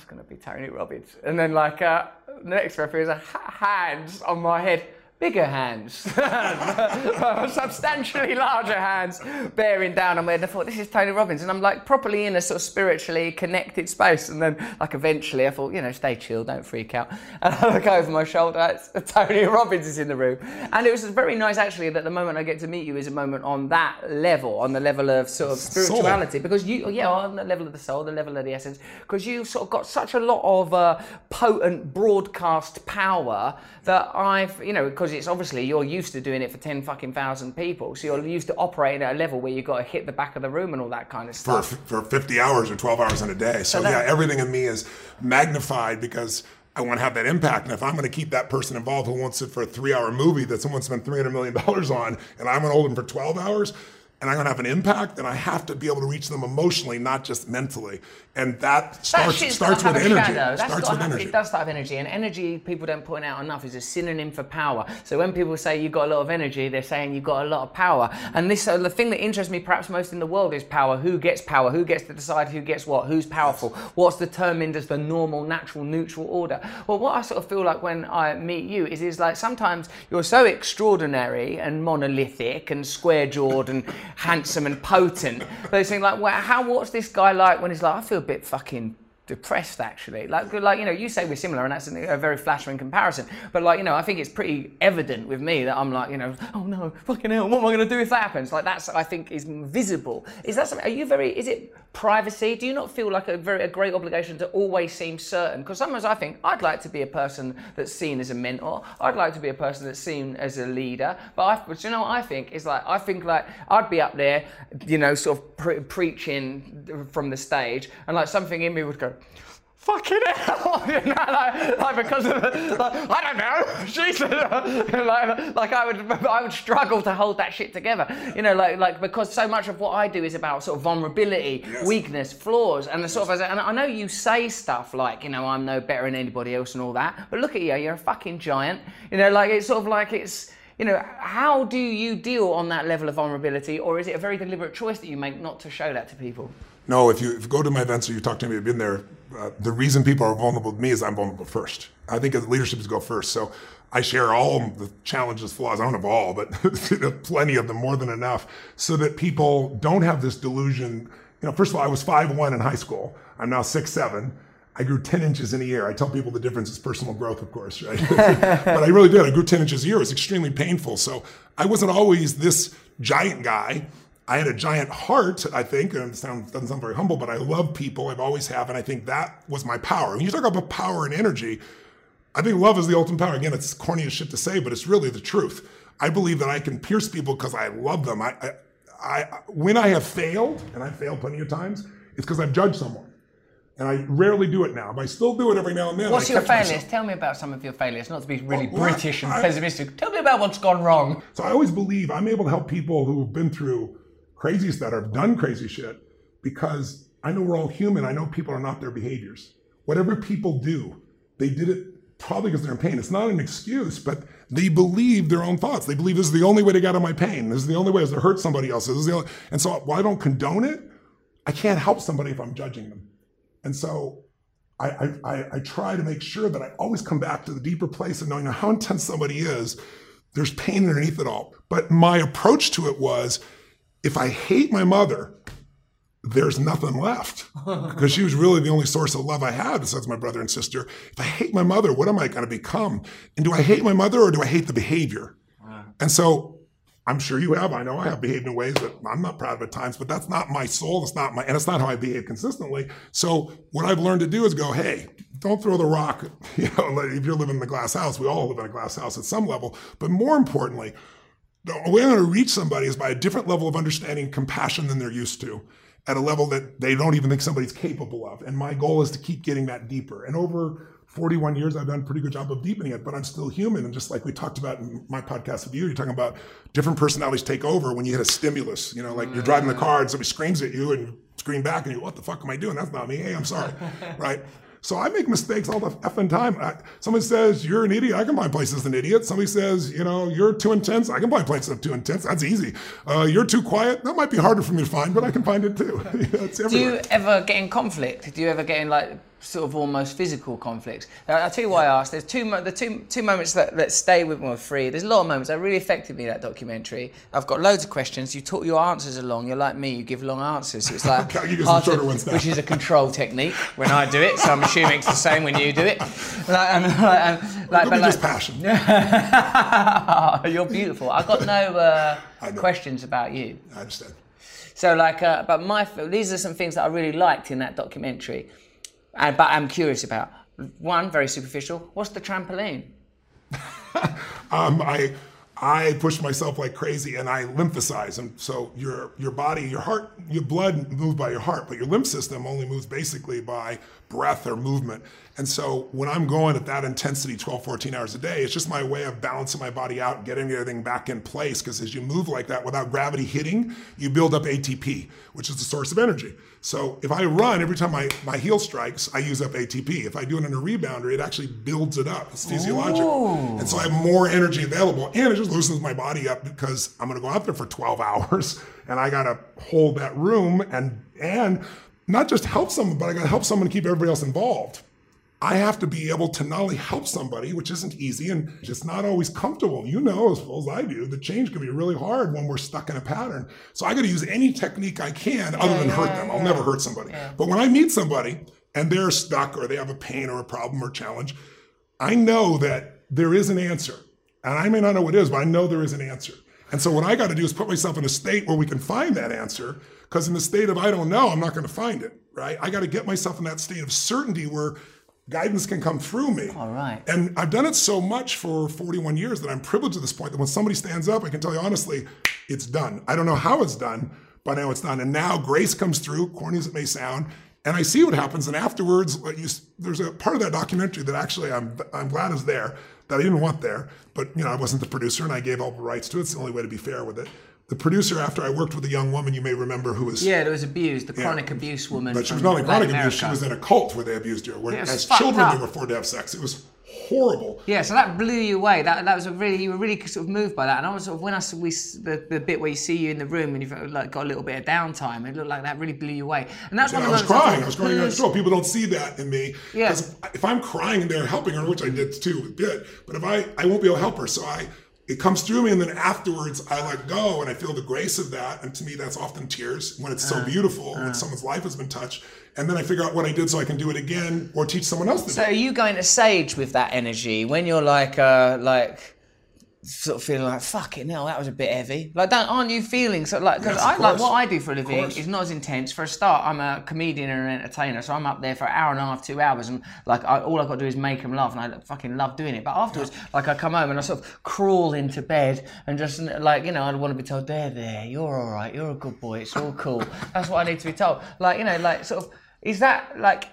that's going to be Tony Robbins. And then, like, uh, the next referee is a ha- hands on my head. Bigger hands, (laughs) substantially larger hands, bearing down on me. And I thought, this is Tony Robbins. And I'm like properly in a sort of spiritually connected space. And then, like, eventually I thought, you know, stay chill, don't freak out. (laughs) And I look over my shoulder, it's (laughs) Tony Robbins is in the room. And it was very nice, actually, that the moment I get to meet you is a moment on that level, on the level of sort of spirituality. Because you, yeah, on the level of the soul, the level of the essence, because you sort of got such a lot of uh, potent broadcast power that I've, you know, because it's obviously you're used to doing it for 10 fucking thousand people. So you're used to operating at a level where you've got to hit the back of the room and all that kind of stuff. for for 50 hours or 12 hours in a day. So, that- yeah, everything in me is magnified because I want to have that impact. And if I'm going to keep that person involved who wants it for a three hour movie that someone spent $300 million on, and I'm going to hold them for 12 hours, and I'm going to have an impact, then I have to be able to reach them emotionally, not just mentally. And that That starts, shit's starts with energy. That's starts with have- energy. It does start with energy, and energy people don't point out enough is a synonym for power. So when people say you've got a lot of energy, they're saying you've got a lot of power. And this, so the thing that interests me perhaps most in the world is power. Who gets power? Who gets to decide who gets what? Who's powerful? What's determined as the normal, natural, neutral order? Well, what I sort of feel like when I meet you is, is like sometimes you're so extraordinary and monolithic and square-jawed and (laughs) handsome and potent. But it's like, well, how? What's this guy like when he's like, I feel bit fucking depressed actually. Like, like you know, you say we're similar, and that's a, very flattering comparison. But like, you know, I think it's pretty evident with me that I'm like, you know, oh no, fucking hell, what am I going to do if that happens? Like, that's I think is visible. Is that something? Are you very? Is it privacy? Do you not feel like a very a great obligation to always seem certain? Because sometimes I think I'd like to be a person that's seen as a mentor. I'd like to be a person that's seen as a leader. But, I, but you know what I think is like I think like I'd be up there, you know, sort of pre- preaching from the stage, and like something in me would go fucking hell, (laughs) you know, like, like because of the, like, I don't know, (laughs) Jesus, (laughs) like, like I would, I would struggle to hold that shit together, you know, like, like because so much of what I do is about sort of vulnerability, Yes. weakness, flaws, and the sort of, and I know you say stuff like, you know, I'm no better than anybody else and all that, but look at you, you're a fucking giant, you know, like it's sort of like it's. You know, how do you deal on that level of vulnerability, or is it a very deliberate choice that you make not to show that to people? No, if you, if you go to my events or you talk to me, I've been there. Uh, the reason people are vulnerable to me is I'm vulnerable first. I think as leadership is go first. So I share all the challenges, flaws. I don't have all, but (laughs) plenty of them, more than enough, so that people don't have this delusion. You know, first of all, I was five one in high school. I'm now six seven. I grew 10 inches in a year. I tell people the difference is personal growth, of course, right? (laughs) but I really did. I grew 10 inches a year. It was extremely painful. So I wasn't always this giant guy. I had a giant heart, I think, and it sounds, doesn't sound very humble, but I love people. I've always have, and I think that was my power. When you talk about power and energy, I think love is the ultimate power. Again, it's corny as shit to say, but it's really the truth. I believe that I can pierce people because I love them. I, I, I, when I have failed, and I've failed plenty of times, it's because I've judged someone. And I rarely do it now, but I still do it every now and then. What's your failures? myself. Tell me about some of your failures, not to be really Well, British and I- pessimistic. Tell me about what's gone wrong. So I always believe I'm able to help people who've been through crazy that have done crazy shit, because I know we're all human. I know people are not their behaviors. Whatever people do, they did it probably because they're in pain. It's not an excuse, but they believe their own thoughts. They believe this is the only way to get out of my pain. This is the only way is to hurt somebody else. This is the only, and so while I don't condone it, I can't help somebody if I'm judging them. And so I, I, I try to make sure that I always come back to the deeper place of knowing how intense somebody is. There's pain underneath it all. But my approach to it was if I hate my mother, there's nothing left (laughs) because she was really the only source of love I had besides my brother and sister. If I hate my mother, what am I going to become? And do I hate my mother or do I hate the behavior? And so I'm sure you have. I know I have behaved in ways that I'm not proud of at times, but that's not my soul. It's not my, and it's not how I behave consistently. So what I've learned to do is go, hey, don't throw the rock. (laughs) You know, if you're living in a glass house, we all live in a glass house at some level. But more importantly, the way I'm going to reach somebody is by a different level of understanding and compassion than they're used to at a level that they don't even think somebody's capable of. And my goal is to keep getting that deeper. And over 41 years, I've done a pretty good job of deepening it, but I'm still human. And just like we talked about in my podcast with you, you're talking about different personalities take over when you hit a stimulus. You know, like you're driving the mm. car and somebody screams at you and you scream back and you, what the fuck am I doing? That's not me. Hey, I'm sorry. (laughs) right? So I make mistakes all the effing time. I, somebody says you're an idiot. I can find places an idiot. Somebody says, you know, you're too intense. I can find places too intense. That's easy. Uh, you're too quiet. That might be harder for me to find, but I can find it too. (laughs) Do you ever get in conflict? Do you ever get in like sort of almost physical conflicts? Uh, I'll tell you why I asked. There's two the two two moments that, that stay with me well, three. There's a lot of moments that really affected me that documentary. I've got loads of questions. You talk your answers along. You're like me. You give long answers. It's like Okay, I'll give you some hard to- ones which is a control technique when I do it. So I'm assuming it's the same when you do it. Like, and, (laughs) and, like, Could but be just like- passion. (laughs) You're beautiful. I've got no uh, questions about you. I understand. So like, uh, but my these are some things that I really liked in that documentary, but I'm curious about. One, very superficial. What's the trampoline? (laughs) Um, I I push myself like crazy and I lymphocyze. And so your your body, your heart, your blood moves by your heart, but your lymph system only moves basically by breath or movement. And so when I'm going at that intensity 12, 14 hours a day, it's just my way of balancing my body out, getting everything back in place. Because as you move like that without gravity hitting, you build up ATP, which is the source of energy. So if I run, every time my, my heel strikes, I use up ATP. If I do it in a rebounder, it actually builds it up. It's physiological. And so I have more energy available. And it just loosens my body up because I'm gonna go out there for 12 (laughs) hours and I gotta hold that room and and not just help someone, but I gotta help someone to keep everybody else involved. I have to be able to not only help somebody, which isn't easy and just not always comfortable. You know as well as I do, the change can be really hard when we're stuck in a pattern. So I got to use any technique I can other than hurt them. I'll never hurt somebody. But when I meet somebody and they're stuck or they have a pain or a problem or challenge, I know that there is an answer. And I may not know what it is, but I know there is an answer. And so what I got to do is put myself in a state where we can find that answer. Because in the state of I don't know, I'm not going to find it, right? I got to get myself in that state of certainty where guidance can come through me. All right. And I've done it so much for 41 years that I'm privileged at this point that when somebody stands up, I can tell you honestly, it's done. I don't know how it's done, but I know it's done. And now grace comes through, corny as it may sound, and I see what happens. And afterwards, what you, there's a part of that documentary that actually I'm, I'm glad is there that I didn't want there, but you know I wasn't the producer and I gave all the rights to it. It's the only way to be fair with it. The producer, after I worked with a young woman you may remember who was Yeah, there was abused, the chronic abuse woman. but she was not only chronic abuse, she was in a cult where they abused her. Where Yeah, it was as children up. they were forced to have sex. It was horrible. Yeah, so that blew you away. That that was a really you were really sort of moved by that. And I was sort of when I saw we the, the bit where you see you in the room and you've uh, like got a little bit of downtime. It looked like that really blew you away. And that's And one I of was those crying. I was crying of who's- control. People don't see that in me. Yeah. Because if I'm crying and they're helping her, which I did too, a bit, but if I, I won't be able to help her. So I, it comes through me and then afterwards I let go and I feel the grace of that. And to me, that's often tears when it's so beautiful, when someone's life has been touched. And then I figure out what I did so I can do it again or teach someone else to So do are you going to sage with that energy when you're like uh like sort of feeling like fuck it no that was a bit heavy. Like don't aren't you feeling so like because Yes, I like what I do for a living is not as intense. For a start I'm a comedian and an entertainer so I'm up there for an hour and a half two hours and like I, all I've got to do is make them laugh and I fucking love doing it. But afterwards like I come home and I sort of crawl into bed and just like you know I want to be told there there you're all right you're a good boy it's all cool. That's what I need to be told. Like you know like sort of is that like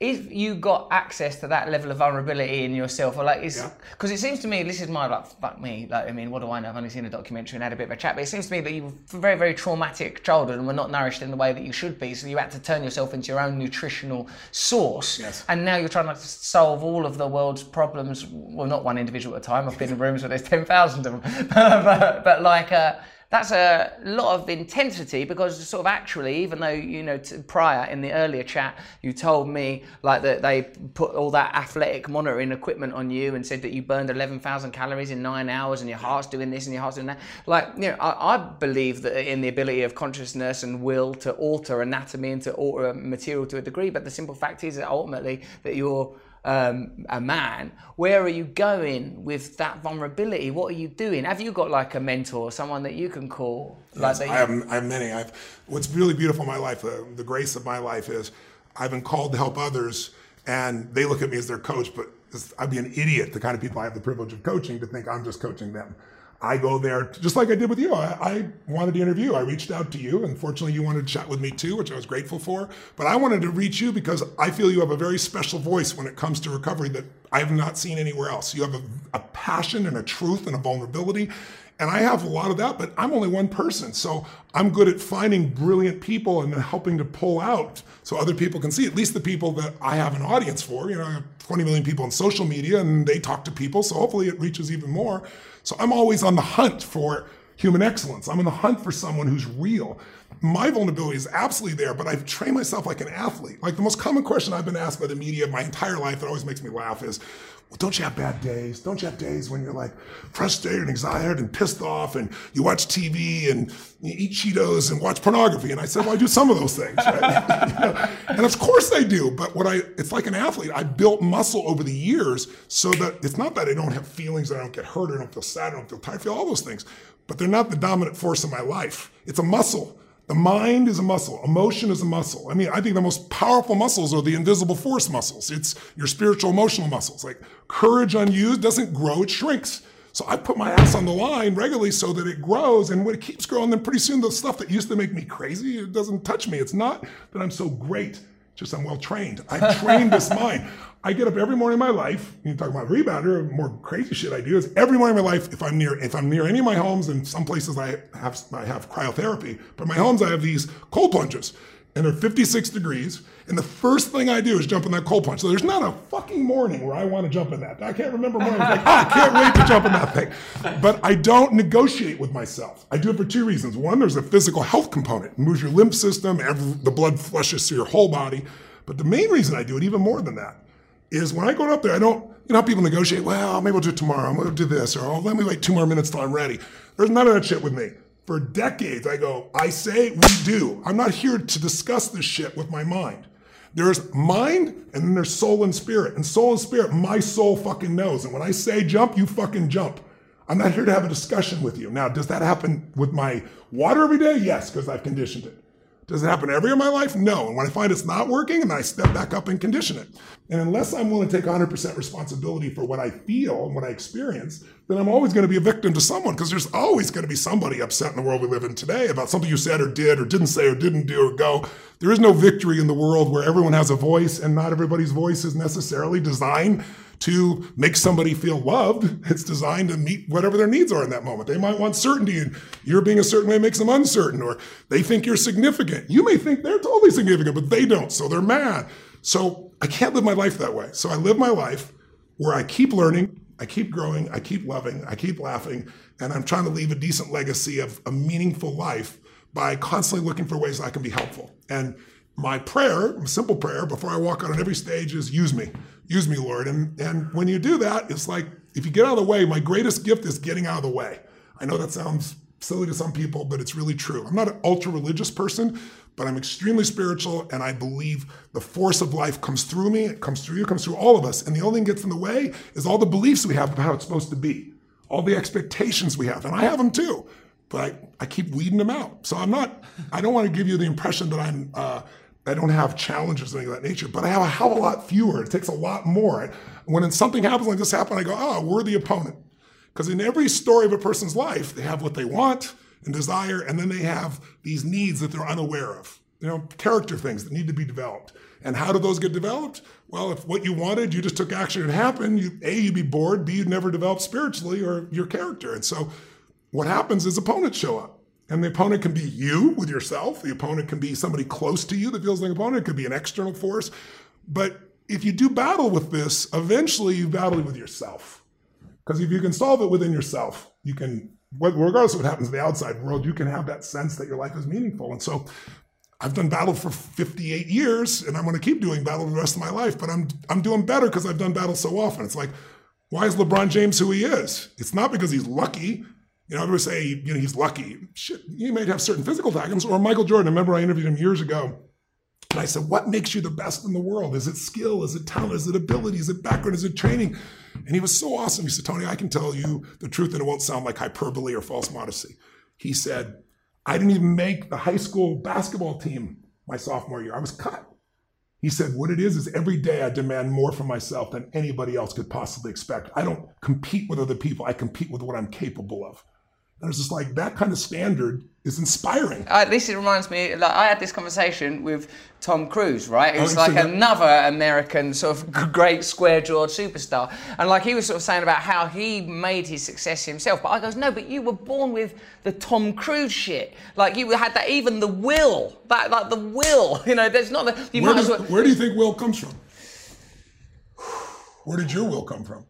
if you got access to that level of vulnerability in yourself, or like, is because it seems to me this is my like, fuck me, like, I mean, what do I know? I've only seen a documentary and had a bit of a chat, but it seems to me that you were very, very traumatic childhood and were not nourished in the way that you should be, so you had to turn yourself into your own nutritional source, Yes. and now you're trying to solve all of the world's problems. Well, not one individual at a time. I've been in rooms where there's ten thousand of them, (laughs) but, but like. Uh, that's a lot of intensity because sort of actually even though you know prior in the earlier chat you told me like that they put all that athletic monitoring equipment on you and said that you burned 11,000 calories in nine hours and your heart's doing this and your heart's doing that. Like you know I, I believe that in the ability of consciousness and will to alter anatomy and to alter material to a degree but the simple fact is that ultimately that you're um, a man, where are you going with that vulnerability? What are you doing? Have you got like a mentor, someone that you can call? Like Yes, I have, I have many. I've, what's really beautiful in my life, uh, the grace of my life is I've been called to help others and they look at me as their coach, but I'd be an idiot, the kind of people I have the privilege of coaching, to think I'm just coaching them. I go there just like I did with you. I, I wanted to interview. I reached out to you. and fortunately, you wanted to chat with me too, which I was grateful for. But I wanted to reach you because I feel you have a very special voice when it comes to recovery that I have not seen anywhere else. You have a, a passion and a truth and a vulnerability. And I have a lot of that, but I'm only one person. So I'm good at finding brilliant people and helping to pull out so other people can see, at least the people that I have an audience for. You know, 20 million people on social media and they talk to people. So hopefully it reaches even more. So I'm always on the hunt for human excellence. I'm on the hunt for someone who's real. My vulnerability is absolutely there, but I've trained myself like an athlete. Like the most common question I've been asked by the media my entire life that always makes me laugh is, well, don't you have bad days? Don't you have days when you're like frustrated and excited and pissed off and you watch TV and you eat Cheetos and watch pornography? And I said, well, I do some of those things, right? (laughs) You know? And of course I do, but what I, it's like an athlete. I built muscle over the years so that it's not that I don't have feelings, I don't get hurt, I don't feel sad, I don't feel tired, I feel all those things, but they're not the dominant force in my life. It's a muscle. The mind is a muscle. Emotion is a muscle. I mean, I think the most powerful muscles are the invisible force muscles. It's your spiritual emotional muscles. Like courage unused doesn't grow, it shrinks. So I put my ass on the line regularly so that it grows. And when it keeps growing, then pretty soon the stuff that used to make me crazy, it doesn't touch me. It's not that I'm so great, just I'm well trained. I've trained this mind. I get up every morning in my life. You talk about rebounder, more crazy shit I do is every morning in my life. If I'm near, if I'm near any of my homes, and some places I have, I have cryotherapy, but my homes I have these cold plunges, and they're 56 degrees. And the first thing I do is jump in that cold plunge. So there's not a fucking morning where I want to jump in that. I can't remember mornings (laughs) like, oh, I can't wait to jump in that thing. But I don't negotiate with myself. I do it for two reasons. One, there's a physical health component. It moves your lymph system, every, the blood flushes through your whole body. But the main reason I do it, even more than that, is when I go up there, I don't, you know how people negotiate, well, maybe we'll do it tomorrow, I'm gonna do this, or oh, let me wait two more minutes till I'm ready. There's none of that shit with me. For decades, I go, I say, we do. I'm not here to discuss this shit with my mind. There's mind and then there's soul and spirit. And soul and spirit, my soul fucking knows. And when I say jump, you fucking jump. I'm not here to have a discussion with you. Now, does that happen with my water every day? Yes, because I've conditioned it. Does it happen every in my life? No. And when I find it's not working, and I step back up and condition it. And unless I'm willing to take 100% responsibility for what I feel and what I experience, then I'm always going to be a victim to someone because there's always going to be somebody upset in the world we live in today about something you said or did or didn't say or didn't do or go. There is no victory in the world where everyone has a voice and not everybody's voice is necessarily designed to make somebody feel loved. It's designed to meet whatever their needs are in that moment. They might want certainty, and you're being a certain way makes them uncertain, or they think you're significant. You may think they're totally significant, but they don't, so they're mad. So I can't live my life that way. So I live my life where I keep learning, I keep growing, I keep loving, I keep laughing, and I'm trying to leave a decent legacy of a meaningful life by constantly looking for ways I can be helpful. And my prayer, simple prayer, before I walk out on every stage is use me. Use me, Lord. And, and when you do that, it's like if you get out of the way, my greatest gift is getting out of the way. I know that sounds silly to some people, but it's really true. I'm not an ultra religious person, but I'm extremely spiritual and I believe the force of life comes through me, it comes through you, it comes through all of us. And the only thing that gets in the way is all the beliefs we have of how it's supposed to be, all the expectations we have. And I have them too, but I, I keep weeding them out. So I'm not, I don't want to give you the impression that I'm, uh, I don't have challenges or anything of that nature, but I have a hell of a lot fewer. It takes a lot more. When something happens like this happened, I go, oh, we're the opponent. Because in every story of a person's life, they have what they want and desire, and then they have these needs that they're unaware of. You know, character things that need to be developed. And how do those get developed? Well, if what you wanted, you just took action and it happened, you, A, you'd be bored, B, you'd never develop spiritually or your character. And so what happens is opponents show up. And the opponent can be you with yourself. The opponent can be somebody close to you that feels like an opponent. It could be an external force. But if you do battle with this, eventually you battle with yourself. Because if you can solve it within yourself, you can, regardless of what happens in the outside world, you can have that sense that your life is meaningful. And so I've done battle for 58 years and I'm going to keep doing battle the rest of my life, but I'm, I'm doing better because I've done battle so often. It's like, why is LeBron James who he is? It's not because he's lucky. You know, everyone say, you know, he's lucky. Shit, he might have certain physical talents. Or Michael Jordan, I remember I interviewed him years ago. And I said, what makes you the best in the world? Is it skill? Is it talent? Is it ability? Is it background? Is it training? And he was so awesome. He said, Tony, I can tell you the truth and it won't sound like hyperbole or false modesty. He said, I didn't even make the high school basketball team my sophomore year. I was cut. He said, What it is, is every day I demand more from myself than anybody else could possibly expect. I don't compete with other people, I compete with what I'm capable of. And it's just like that kind of standard is inspiring. Uh, least it reminds me, like I had this conversation with Tom Cruise, right? Who's Oh, like so that- another American sort of (laughs) great square jawed superstar. And like he was sort of saying about how he made his success himself. But I goes, no, but you were born with the Tom Cruise shit. Like you had that, even the will, that like the will, (laughs) you know, there's not the, you Where, might as well. where do you think will comes from? Where did your will come from?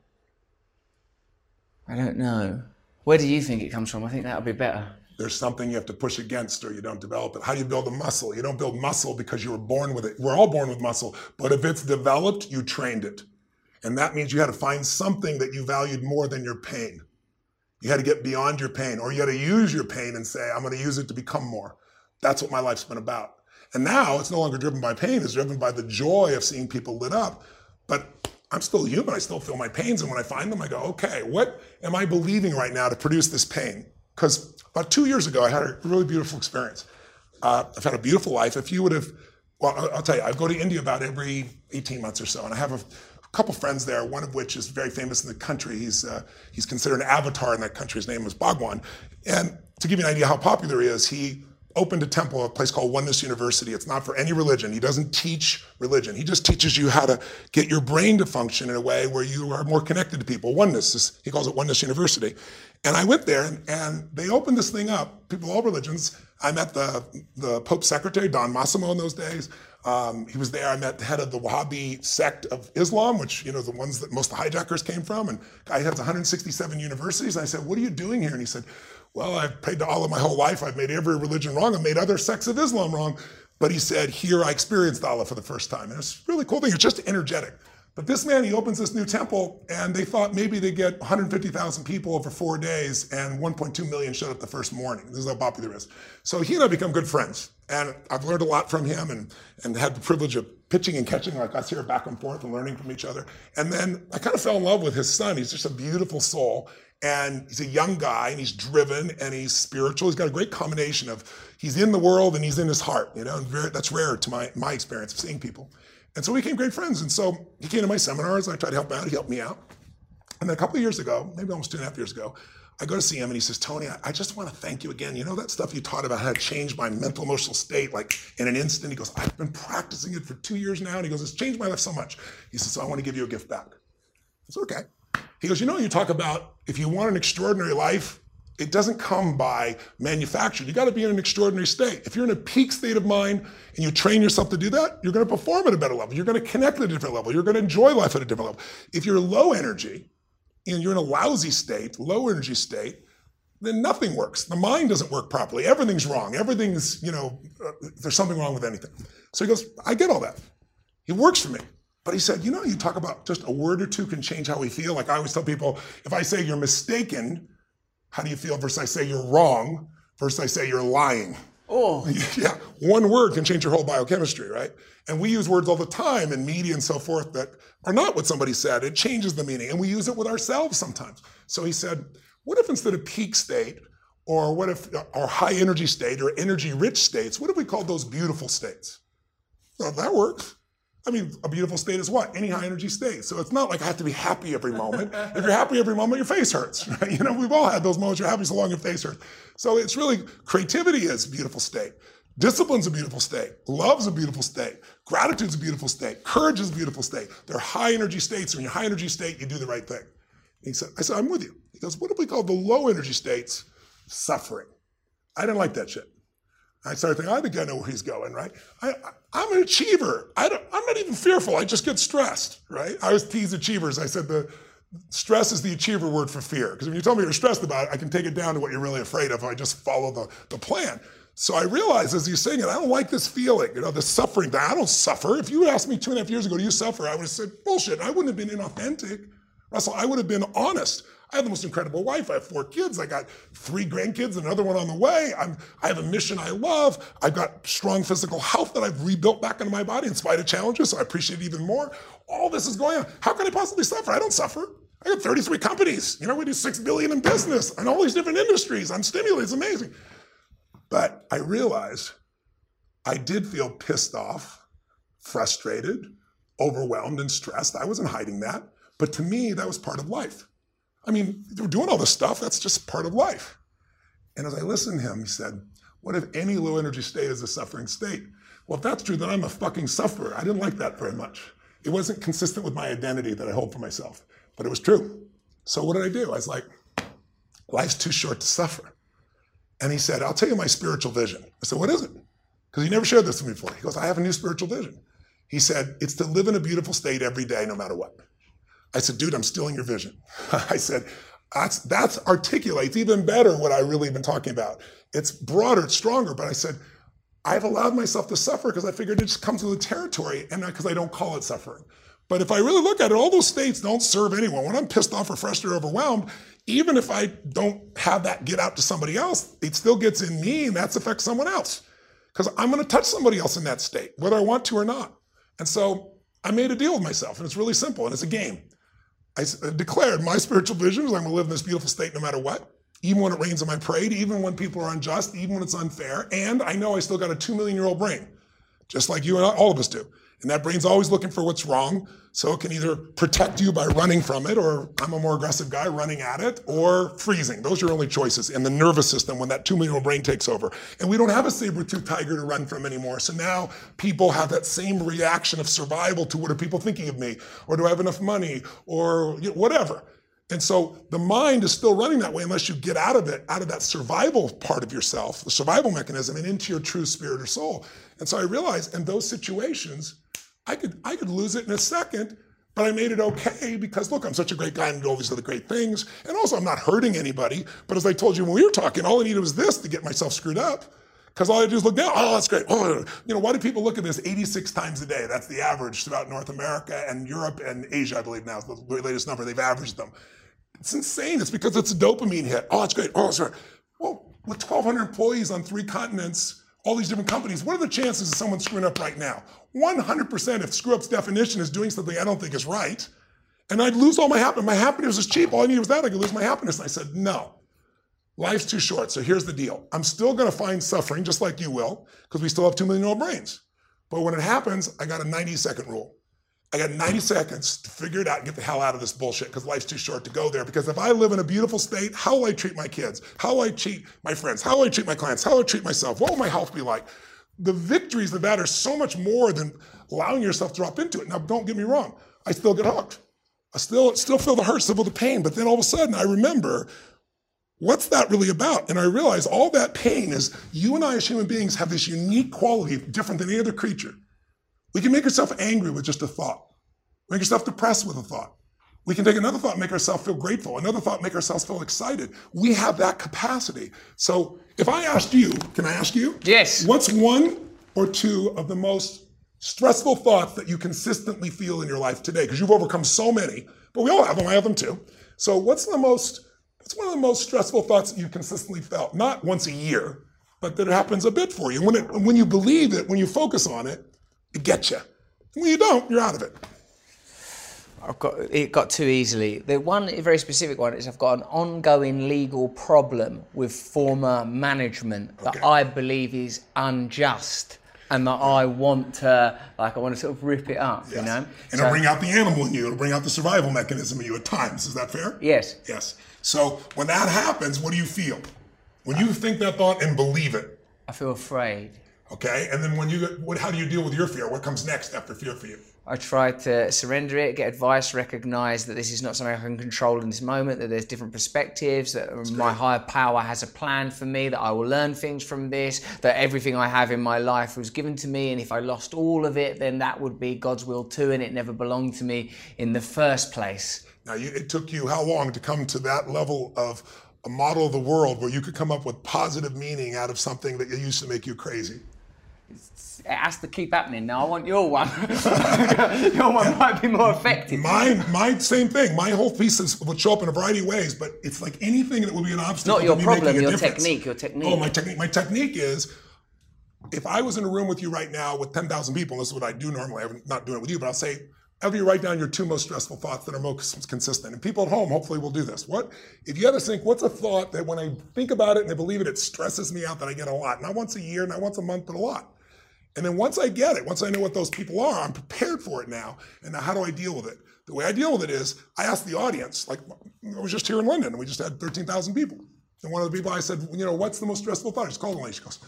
I don't know. Where do you think it comes from? I think that would be better. There's something you have to push against or you don't develop it. How do you build a muscle? You don't build muscle because you were born with it. We're all born with muscle, but if it's developed, you trained it. And that means you had to find something that you valued more than your pain. You had to get beyond your pain, or you had to use your pain and say, I'm going to use it to become more. That's what my life's been about. And now it's no longer driven by pain, it's driven by the joy of seeing people lit up. But I'm still human, I still feel my pains. And when I find them, I go, okay, what am I believing right now to produce this pain? Because about two years ago, I had a really beautiful experience. Uh, I've had a beautiful life. If you would have, well, I'll- tell you, I go to India about every 18 months or so, and I have a, couple friends there, one of which is very famous in the country. He's, uh, he's considered an avatar in that country. His name is Bhagwan. And to give you an idea how popular he is, he opened a temple, a place called Oneness University. It's not for any religion. He doesn't teach religion. He just teaches you how to get your brain to function in a way where you are more connected to people. Oneness, is, he calls it Oneness University. And I went there and, and they opened this thing up, people of all religions. I met the, the Pope's secretary, Don Massimo, in those days. Um, he was there. I met the head of the Wahhabi sect of Islam, which, you know, the ones that most of the hijackers came from. And guy has 167 universities. And I said, what are you doing here? And he said, well, I've prayed to Allah my whole life. I've made every religion wrong. I've made other sects of Islam wrong. But he said, here I experienced Allah for the first time. And it's really cool thing. It's just energetic. But this man, he opens this new temple, and they thought maybe they get 150,000 people over four days, and 1.2 million showed up the first morning. This is how popular it is. So he and I become good friends, and I've learned a lot from him, and and had the privilege of pitching and catching like us here back and forth and learning from each other. And then I kind of fell in love with his son. He's just a beautiful soul. And he's a young guy and he's driven and he's spiritual. He's got a great combination of he's in the world and he's in his heart, you know, and very, that's rare to my, my experience of seeing people. And so we became great friends. And so he came to my seminars and I tried to help him out. He helped me out. And then a couple of years ago, maybe almost two and a half years ago, I go to see him and he says, Tony, I just want to thank you again. You know that stuff you taught about how to change my mental emotional state like in an instant? He goes, I've been practicing it for two years now. And he goes, it's changed my life so much. He says, so I want to give you a gift back. I said, okay. He goes, you know, you talk about if you want an extraordinary life, it doesn't come by manufactured. You got to be in an extraordinary state. If you're in a peak state of mind and you train yourself to do that, you're going to perform at a better level. You're going to connect at a different level. You're going to enjoy life at a different level. If you're low energy and you're in a lousy state, low energy state, then nothing works. The mind doesn't work properly. Everything's wrong. Everything's, you know, uh, there's something wrong with anything. So he goes, I get all that. It works for me. But he said, you know, you talk about just a word or two can change how we feel. Like I always tell people, if I say you're mistaken, how do you feel versus I say you're wrong versus I say you're lying? Oh. (laughs) yeah, one word can change your whole biochemistry, right? And we use words all the time in media and so forth that are not what somebody said. It changes the meaning. And we use it with ourselves sometimes. So he said, what if instead of peak state, or what if our high energy state or energy rich states, what if we called those beautiful states? Well, that works. I mean, a beautiful state is what? Any high energy state. So it's not like I have to be happy every moment. (laughs) if you're happy every moment, your face hurts. (laughs) Right? You know, we've all had those moments you're happy so long your face hurts. So it's really creativity is a beautiful state. Discipline's a beautiful state. Love's a beautiful state. Gratitude's a beautiful state. Courage is a beautiful state. They're high energy states. When you're high energy state, you do the right thing. He said, I said, I'm with you. He goes, what if we call the low energy states suffering? I didn't like that shit. I started thinking, I think I know where he's going, right? I, am an achiever. I am not even fearful. I just get stressed, right? I always tease achievers. I said the stress is the achiever word for fear. Because when you tell me you're stressed about it, I can take it down to what you're really afraid of. I just follow the, the plan. So I realized as he's saying it, I don't like this feeling, you know, the suffering. I don't suffer. If you had asked me two and a half years ago, do you suffer? I would have said, bullshit. I wouldn't have been inauthentic. Russell, I would have been honest. I have the most incredible wife. I have four kids. I got three grandkids, another one on the way. I'm, I have a mission I love. I've got strong physical health that I've rebuilt back into my body in spite of challenges, so I appreciate it even more. All this is going on. How can I possibly suffer? I don't suffer. I got 33 companies. You know, we do six billion in business and all these different industries. I'm stimulated. It's amazing. But I realized I did feel pissed off, frustrated, overwhelmed, and stressed. I wasn't hiding that. But to me, that was part of life. I mean, we're doing all this stuff, that's just part of life. And as I listened to him, he said, What if any low energy state is a suffering state? Well, if that's true, then I'm a fucking sufferer. I didn't like that very much. It wasn't consistent with my identity that I hold for myself, but it was true. So what did I do? I was like, Life's too short to suffer. And he said, I'll tell you my spiritual vision. I said, What is it? Because he never shared this with me before. He goes, I have a new spiritual vision. He said, It's to live in a beautiful state every day, no matter what. I said, dude, I'm stealing your vision. (laughs) I said, that's, that's articulates even better what I really been talking about. It's broader, it's stronger, but I said, I've allowed myself to suffer because I figured it just comes with the territory and not because I don't call it suffering. But if I really look at it, all those states don't serve anyone. When I'm pissed off or frustrated or overwhelmed, even if I don't have that get out to somebody else, it still gets in me and that's affects someone else. Because I'm going to touch somebody else in that state, whether I want to or not. And so I made a deal with myself, and it's really simple, and it's a game. I declared my spiritual vision is I'm going to live in this beautiful state no matter what. Even when it rains on my parade, even when people are unjust, even when it's unfair. And I know I still got a two million year old brain, just like you and all of us do. And that brain's always looking for what's wrong. So it can either protect you by running from it, or I'm a more aggressive guy running at it, or freezing. Those are your only choices in the nervous system when that 2 million old brain takes over. And we don't have a saber-toothed tiger to run from anymore. So now people have that same reaction of survival to what are people thinking of me? Or do I have enough money? Or you know, whatever. And so the mind is still running that way unless you get out of it, out of that survival part of yourself, the survival mechanism, and into your true spirit or soul. And so I realized in those situations, I could I could lose it in a second, but I made it okay because look, I'm such a great guy and do all these other great things. And also I'm not hurting anybody. But as I told you when we were talking, all I needed was this to get myself screwed up. Because all I do is look down. Oh, that's great. Oh, you know, why do people look at this 86 times a day? That's the average throughout North America and Europe and Asia, I believe now is the latest number. They've averaged them. It's insane. It's because it's a dopamine hit. Oh, that's great. Oh, sorry. Well, with 1,200 employees on three continents, all these different companies. What are the chances of someone screwing up right now? 100% if screw up's definition is doing something I don't think is right. And I'd lose all my happiness. My happiness is cheap. All I needed was that. I could lose my happiness. And I said, no. Life's too short. So here's the deal. I'm still going to find suffering, just like you will, because we still have two million old brains. But when it happens, I got a 90 second rule. I got 90 seconds to figure it out and get the hell out of this bullshit because life's too short to go there. Because if I live in a beautiful state, how will I treat my kids? How will I treat my friends? How will I treat my clients? How will I treat myself? What will my health be like? The victories of that are so much more than allowing yourself to drop into it. Now, don't get me wrong. I still get hooked. I still, still feel the hurt, still feel the pain. But then all of a sudden, I remember what's that really about? And I realize all that pain is you and I as human beings have this unique quality different than any other creature. We can make ourselves angry with just a thought. Make yourself depressed with a thought. We can take another thought, make ourselves feel grateful. Another thought, make ourselves feel excited. We have that capacity. So if I asked you, can I ask you? Yes. What's one or two of the most stressful thoughts that you consistently feel in your life today? Because you've overcome so many, but we all have them. I have them too. So what's the most, what's one of the most stressful thoughts that you consistently felt? Not once a year, but that it happens a bit for you. When, it, when you believe it, when you focus on it, it gets you. When you don't, you're out of it. I've got it got too easily. The one very specific one is I've got an ongoing legal problem with former management that Okay. I believe is unjust and that I want to like I want to sort of rip it up, you know. And So- it'll bring out the animal in you. It'll bring out the survival mechanism in you at times. Is that fair? yes. Yes. So when that happens, what do you feel? When you think that thought and believe it, I feel afraid. Okay? And then when you, what, how do you deal with your fear? What comes next after fear for you? I try to surrender it, get advice, recognize that this is not something I can control in this moment, that there's different perspectives, that my higher power has a plan for me, that I will learn things from this, that everything I have in my life was given to me, and if I lost all of it, then that would be God's will too, and it never belonged to me in the first place. Now, you, it took you how long to come to that level of a model of the world where you could come up with positive meaning out of something that used to make you crazy? It has to keep happening. Now I want your one. (laughs) your one might be more effective. Mine, my same thing. My whole thesis would show up in a variety of ways, but it's like anything that would be an obstacle. Not your problem, your difference. technique, your technique. Oh, my technique. My technique is if I was in a room with you right now with 10,000 people, this is what I do normally, I'm not doing it with you, but I'll say, have you write down your two most stressful thoughts that are most consistent. And people at home, hopefully, will do this. What if you had to think, what's a thought that when I think about it and I believe it, it stresses me out that I get a lot? Not once a year, not once a month, but a lot. And then once I get it, once I know what those people are, I'm prepared for it now. And now how do I deal with it? The way I deal with it is I ask the audience, like I was just here in London and we just had 13,000 people. And one of the people I said, you know, what's the most stressful thought? Just called lady. She goes,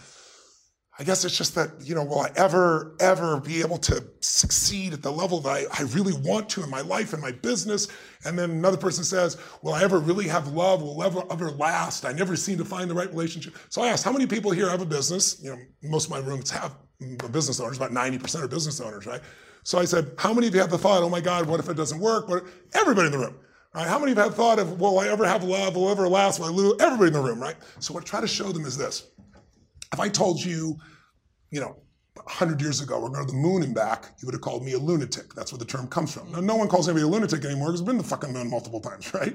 I guess it's just that, you know, will I ever, ever be able to succeed at the level that I, I really want to in my life and my business? And then another person says, Will I ever really have love? Will ever ever last? I never seem to find the right relationship. So I asked, How many people here have a business? You know, most of my rooms have business owners, about 90% are business owners, right? So I said, How many of you have the thought, oh my God, what if it doesn't work? What everybody in the room. Right? How many of you have thought of, will I ever have love? Will I ever last? Will I lose? Everybody in the room, right? So what I try to show them is this. If I told you, you know, 100 years ago, we're going to the moon and back, you would have called me a lunatic. That's where the term comes from. Now, no one calls anybody a lunatic anymore because we've been to the fucking moon multiple times, (laughs) right?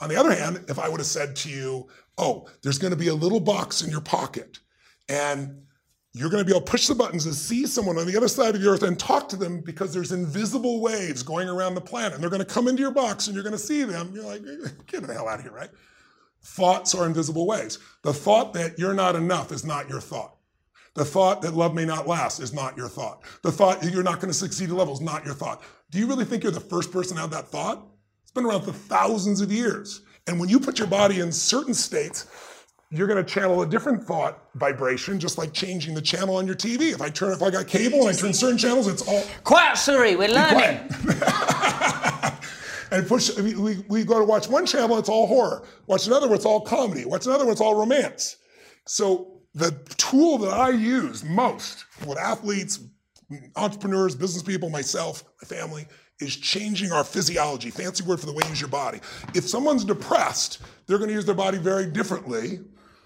On the other hand, if I would have said to you, oh, there's going to be a little box in your pocket and you're going to be able to push the buttons and see someone on the other side of the earth and talk to them because there's invisible waves going around the planet and they're going to come into your box and you're going to see them. You're like, get the hell out of here, right? Thoughts are invisible waves. The thought that you're not enough is not your thought. The thought that love may not last is not your thought. The thought that you're not going to succeed at levels is not your thought. Do you really think you're the first person to have that thought? It's been around for thousands of years. And when you put your body in certain states, you're going to channel a different thought vibration, just like changing the channel on your TV. If I turn, if I got cable and I turn certain channels, it's all Quiet, Suri, we're learning. (laughs) and push. We, we, we go to watch one channel, it's all horror. Watch another, one, it's all comedy. Watch another, one, it's all romance. So the tool that I use most with athletes, entrepreneurs, business people, myself, my family, is changing our physiology. Fancy word for the way you use your body. If someone's depressed, they're going to use their body very differently.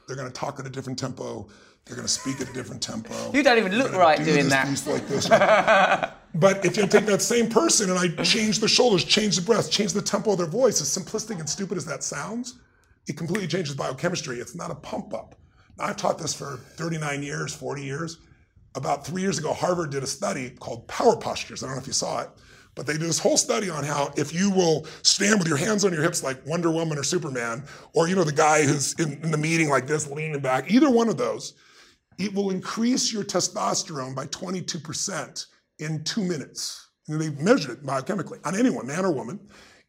They're going to talk at a different tempo. They're going to speak at a different tempo. You don't even look right do doing this that. piece like this. (laughs) But if you take that same person and I change the shoulders, change the breath, change the tempo of their voice, as simplistic and stupid as that sounds, it completely changes biochemistry. It's not a pump up. I've taught this for 39 years, 40 years. About three years ago, Harvard did a study called Power Postures. I don't know if you saw it, but they did this whole study on how if you will stand with your hands on your hips like Wonder Woman or Superman, or you know the guy who's in, in the meeting like this, leaning back, either one of those, it will increase your testosterone by 22% in two minutes. And they measured it biochemically on anyone, man or woman.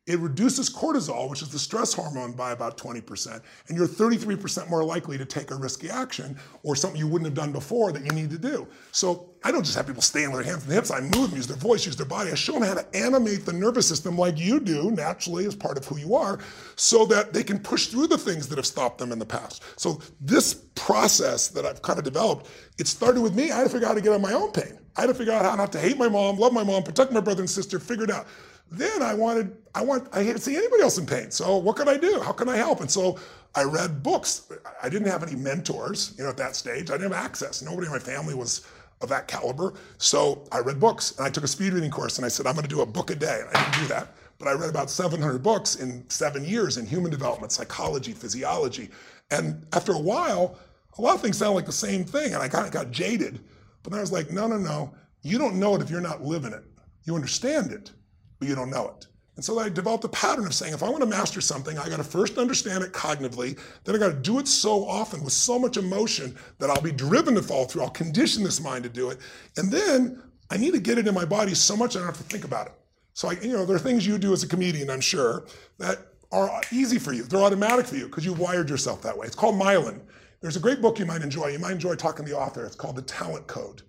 It reduces cortisol, which is the stress hormone, by about 20%. And you're 33% more likely to take a risky action or something you wouldn't have done before that you need to do. So I don't just have people stand with their hands on the hips. I move them, use their voice, use their body. I show them how to animate the nervous system like you do naturally as part of who you are so that they can push through the things that have stopped them in the past. So this process that I've kind of developed, it started with me. I had to figure out how to get on my own pain. I had to figure out how not to hate my mom, love my mom, protect my brother and sister, figure it out. Then I wanted, I want, I hate to see anybody else in pain. So what can I do? How can I help? And so I read books. I didn't have any mentors, you know, at that stage. I didn't have access. Nobody in my family was of that caliber. So I read books and I took a speed reading course and I said, I'm going to do a book a day. And I didn't do that. But I read about 700 books in seven years in human development, psychology, physiology. And after a while, a lot of things sound like the same thing. And I kind of got jaded. But then I was like, no, no, no. You don't know it if you're not living it. You understand it, but you don't know it. And so I developed a pattern of saying, if I want to master something, I got to first understand it cognitively, then I got to do it so often with so much emotion that I'll be driven to follow through. I'll condition this mind to do it. And then I need to get it in my body so much I don't have to think about it. So, I, you know, there are things you do as a comedian, I'm sure, that are easy for you. They're automatic for you because you wired yourself that way. It's called myelin. There's a great book you might enjoy. You might enjoy talking to the author. It's called The Talent Code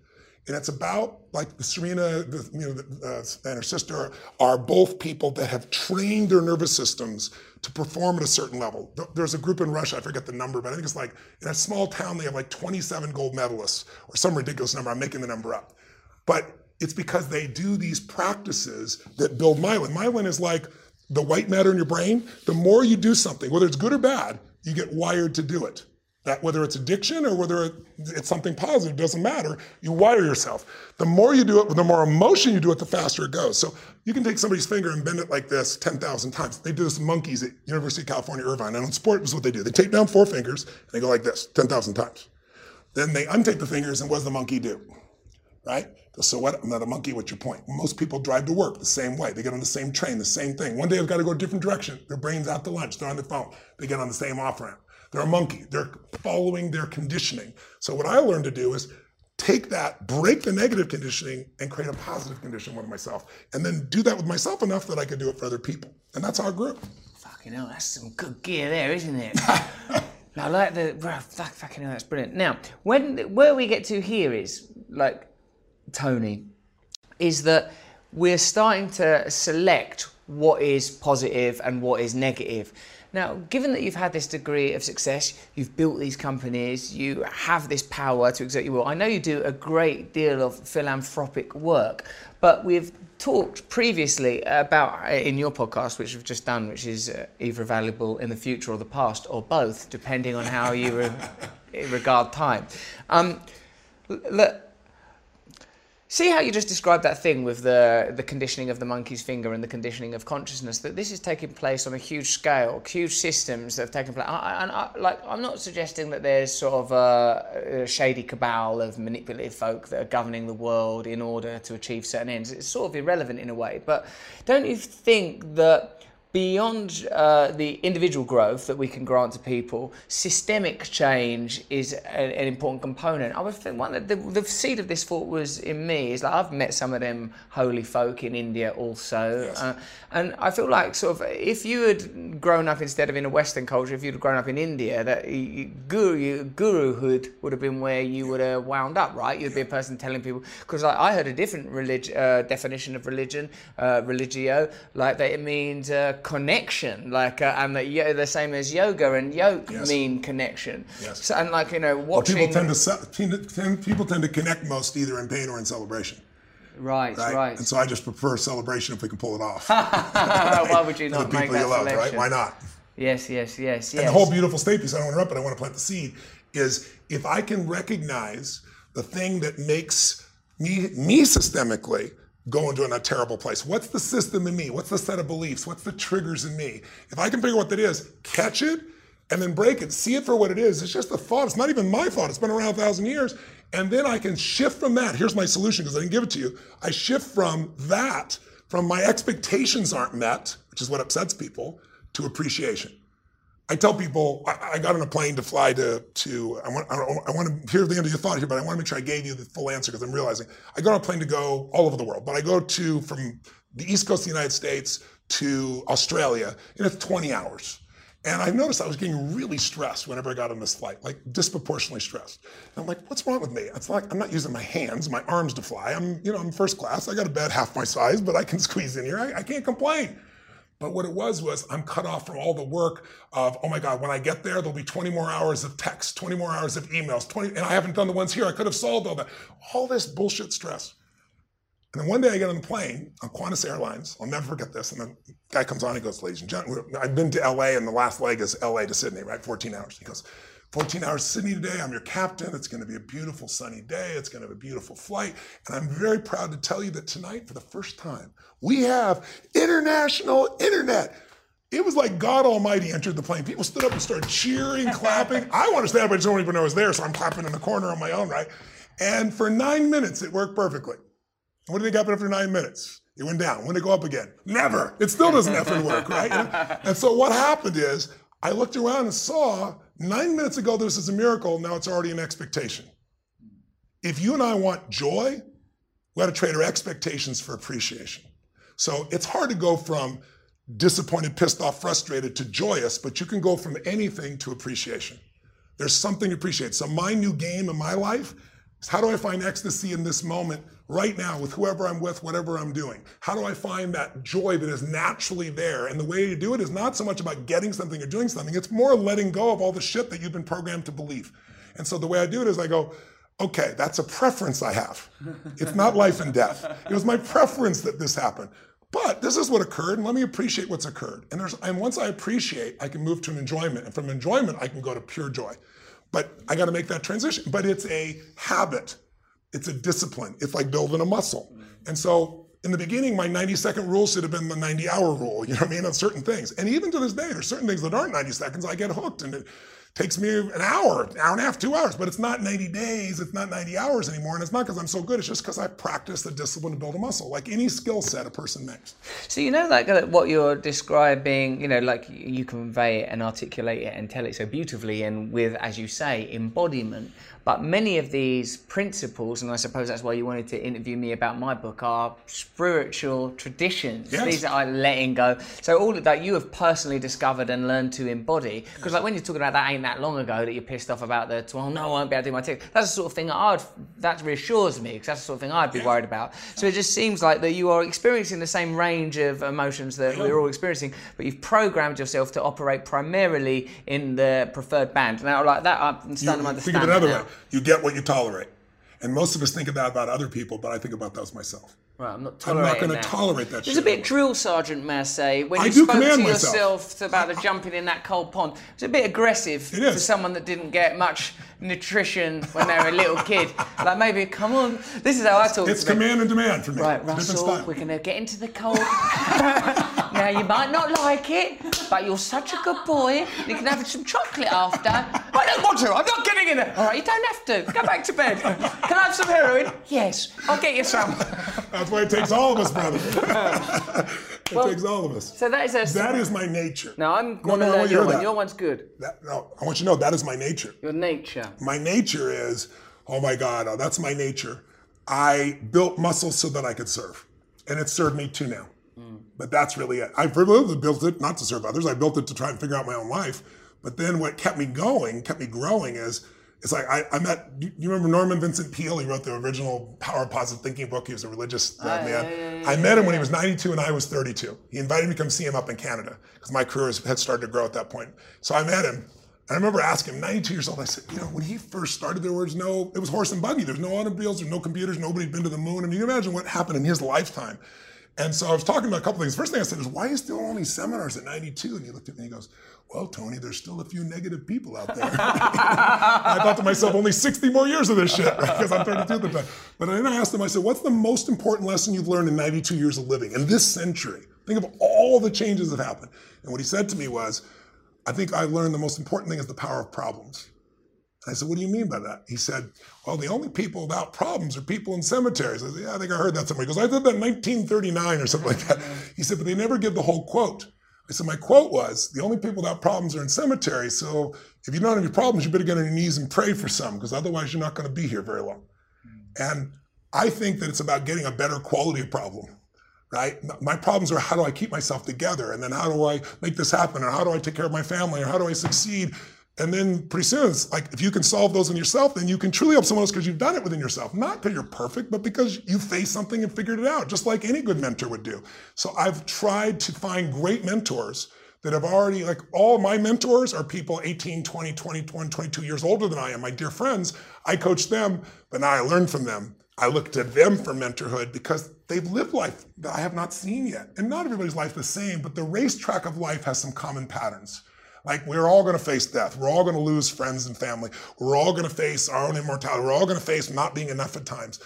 and it's about like Serena, the, you know, the, uh, and her sister are both people that have trained their nervous systems to perform at a certain level. There's a group in Russia, I forget the number, but I think it's like in a small town they have like 27 gold medalists or some ridiculous number. I'm making the number up, but it's because they do these practices that build myelin. Myelin is like the white matter in your brain. The more you do something, whether it's good or bad, you get wired to do it. That whether it's addiction or whether it's something positive, doesn't matter. You wire yourself. The more you do it, the more emotion you do it, the faster it goes. So you can take somebody's finger and bend it like this 10,000 times. They do this monkeys at University of California, Irvine. And in sport, is what they do. They take down four fingers and they go like this 10,000 times. Then they untake the fingers and what does the monkey do? Right? So what? I'm not a monkey. What's your point? Most people drive to work the same way. They get on the same train, the same thing. One day they've got to go a different direction. Their brain's out to lunch. They're on their phone. They get on the same off ramp. They're a monkey. They're following their conditioning. So what I learned to do is take that, break the negative conditioning, and create a positive condition with myself, and then do that with myself enough that I could do it for other people. And that's I grew. Fucking hell, that's some good gear there, isn't it? (laughs) I like the bro, fuck, fucking hell, that's brilliant. Now, when where we get to here is like Tony, is that we're starting to select what is positive and what is negative. Now, given that you've had this degree of success, you've built these companies, you have this power to exert your will. I know you do a great deal of philanthropic work, but we've talked previously about uh, in your podcast, which we've just done, which is uh, either valuable in the future or the past, or both, depending on how you re- (laughs) regard time. Um, look, See how you just described that thing with the the conditioning of the monkey's finger and the conditioning of consciousness. That this is taking place on a huge scale, huge systems that have taken place. And like, I'm not suggesting that there's sort of a, a, shady cabal of manipulative folk that are governing the world in order to achieve certain ends. It's sort of irrelevant in a way. But don't you think that beyond uh, the individual growth that we can grant to people, systemic change is a, an important component. I was one the, the seed of this thought was in me. Is like I've met some of them holy folk in India also, yes. uh, and I feel like sort of if you had grown up instead of in a Western culture, if you'd grown up in India, that guru guruhood would have been where you would have wound up, right? You'd be a person telling people because I, I, heard a different relig- uh, definition of religion, uh, religio, like that it means uh, connection, like, uh, and that yo- the same as yoga and yoke yes. mean connection. Yes. So, and like you know, watching. Well, people tend to people tend to connect most either in pain or in celebration. Right, right, right. And so I just prefer celebration if we can pull it off. (laughs) Why would you (laughs) not the make that you love, selection? right? Why not? Yes, yes, yes, yes. And the whole beautiful state piece, I don't want to interrupt, but I want to plant the seed, is if I can recognize the thing that makes me me systemically go into a terrible place. What's the system in me? What's the set of beliefs? What's the triggers in me? If I can figure out what that is, catch it, and then break it, see it for what it is. It's just a thought. It's not even my thought. It's been around a thousand years. And then I can shift from that. Here's my solution because I didn't give it to you. I shift from that, from my expectations aren't met, which is what upsets people, to appreciation. I tell people I, I got on a plane to fly to to I want I, I want to hear the end of your thought here, but I want to make sure I gave you the full answer because I'm realizing I got on a plane to go all over the world, but I go to from the east coast of the United States to Australia, and it's 20 hours. And I noticed I was getting really stressed whenever I got on this flight, like disproportionately stressed. And I'm like, what's wrong with me? It's like I'm not using my hands, my arms to fly. I'm, you know, I'm first class. I got a bed half my size, but I can (laughs) squeeze in here. I, I can't complain. But what it was was I'm cut off from all the work of, oh my God, when I get there, there'll be 20 more hours of text, 20 more hours of emails, 20, and I haven't done the ones here. I could have solved all that. All this bullshit stress. And then one day I get on the plane on Qantas Airlines. I'll never forget this. And the guy comes on, he goes, ladies and gentlemen, I've been to LA and the last leg is LA to Sydney, right? 14 hours. He goes, 14 hours Sydney today. I'm your captain. It's going to be a beautiful sunny day. It's going to be a beautiful flight. And I'm very proud to tell you that tonight, for the first time, we have international internet. It was like God Almighty entered the plane. People stood up and started cheering, (laughs) clapping. I want to stand up, I just don't even know I was there, so I'm clapping in the corner on my own, right? And for nine minutes, it worked perfectly. What did it happen after nine minutes? It went down. When did it go up again? Never. It still doesn't effing work, right? And, (laughs) and so what happened is I looked around and saw nine minutes ago this is a miracle. Now it's already an expectation. If you and I want joy, we got to trade our expectations for appreciation. So it's hard to go from disappointed, pissed off, frustrated to joyous, but you can go from anything to appreciation. There's something to appreciate. So my new game in my life is how do I find ecstasy in this moment right now with whoever I'm with, whatever I'm doing? How do I find that joy that is naturally there? And the way to do it is not so much about getting something or doing something, it's more letting go of all the shit that you've been programmed to believe. And so the way I do it is I go, okay, that's a preference I have. It's not life and death. It was my preference that this happened. But this is what occurred, and let me appreciate what's occurred. And, there's, and once I appreciate, I can move to an enjoyment. And from enjoyment, I can go to pure joy. But I got to make that transition. But it's a habit, it's a discipline. It's like building a muscle. And so in the beginning, my 90 second rule should have been the 90 hour rule, you know what I mean, on certain things. And even to this day, there's certain things that aren't 90 seconds. I get hooked and it takes me an hour, an hour and a half, two hours, but it's not 90 days, it's not 90 hours anymore. And it's not because I'm so good, it's just because I practice the discipline to build a muscle, like any skill set a person makes. So you know, like what you're describing, you know, like you convey it and articulate it and tell it so beautifully, and with, as you say, embodiment. But many of these principles, and I suppose that's why you wanted to interview me about my book, are spiritual traditions. Yes. These are letting go. So all of that you have personally discovered and learned to embody. Because like when you're talking about that ain't that long ago that you're pissed off about the, well, no, I won't be able to do my text. That's the sort of thing that I'd, that reassures me because that's the sort of thing I'd be worried about. So it just seems like that you are experiencing the same range of emotions that we're all experiencing, but you've programmed yourself to operate primarily in the preferred band. Now, like that, I'm starting to understand. think of it another way. You get what you tolerate. And most of us think that about other people, but I think about those myself. Right, I'm not I'm not going to tolerate that It's shit. a bit drill sergeant, say, when I you spoke to command myself. yourself about the jumping in that cold pond. It's a bit aggressive for someone that didn't get much nutrition when they were a little kid. Like maybe, come on, this is how I talk. It's to them. command and demand for me. Right, Russell, we're to get into the cold. (laughs) now, you might not like it, but you're such a good boy. You can have some chocolate after. I don't want to. I'm not getting in it. All right, you don't have to. Go back to bed. Can I have some heroin? Yes, I'll get you some. That's why it takes all of us, brother. (laughs) it takes all of us. So that is a. That is my nature. Now I'm No, going no, to learn you to your one. that. Your one's good. That, no, I want you to know that is my nature. Your nature. My nature is, oh my God, oh, that's my nature. I built muscles so that I could serve, and it served me too now. But that's really it. I really built it not to serve others. I built it to try and figure out my own life. But then what kept me going, kept me growing is, it's like I, I met. You remember Norman Vincent Peale? He wrote the original Power of Positive Thinking book. He was a religious uh, man. I met him when he was 92 and I was 32. He invited me to come see him up in Canada because my career had started to grow at that point. So I met him. I remember asking him, 92 years old, I said, you know, when he first started, there was no, it was horse and buggy. There's no automobiles, there's no computers, nobody'd been to the moon. And you can imagine what happened in his lifetime. And so I was talking about a couple things. First thing I said is, why is there only seminars at 92? And he looked at me and he goes, well, Tony, there's still a few negative people out there. (laughs) I thought to myself, only 60 more years of this shit, right? (laughs) Because I'm 32 at the time. But then I asked him, I said, what's the most important lesson you've learned in 92 years of living in this century? Think of all the changes that happened. And what he said to me was, I think I learned the most important thing is the power of problems. I said, What do you mean by that? He said, Well, the only people without problems are people in cemeteries. I said, Yeah, I think I heard that somewhere. He goes, I did that in 1939 or something like that. (laughs) (laughs) He said, But they never give the whole quote. I said, My quote was, The only people without problems are in cemeteries. So if you don't have any problems, you better get on your knees and pray for some, because otherwise you're not going to be here very long. Hmm. And I think that it's about getting a better quality of problem right? My problems are how do I keep myself together? And then how do I make this happen? Or how do I take care of my family? Or how do I succeed? And then pretty soon it's like if you can solve those in yourself, then you can truly help someone else because you've done it within yourself. Not because you're perfect, but because you faced something and figured it out, just like any good mentor would do. So I've tried to find great mentors that have already, like all my mentors are people 18, 20, 21, 22 years older than I am. My dear friends, I coach them, but now I learn from them. I look to them for mentorhood because they've lived life that I have not seen yet. And not everybody's life the same, but the racetrack of life has some common patterns. Like we're all going to face death. We're all going to lose friends and family. We're all going to face our own immortality. We're all going to face not being enough at times.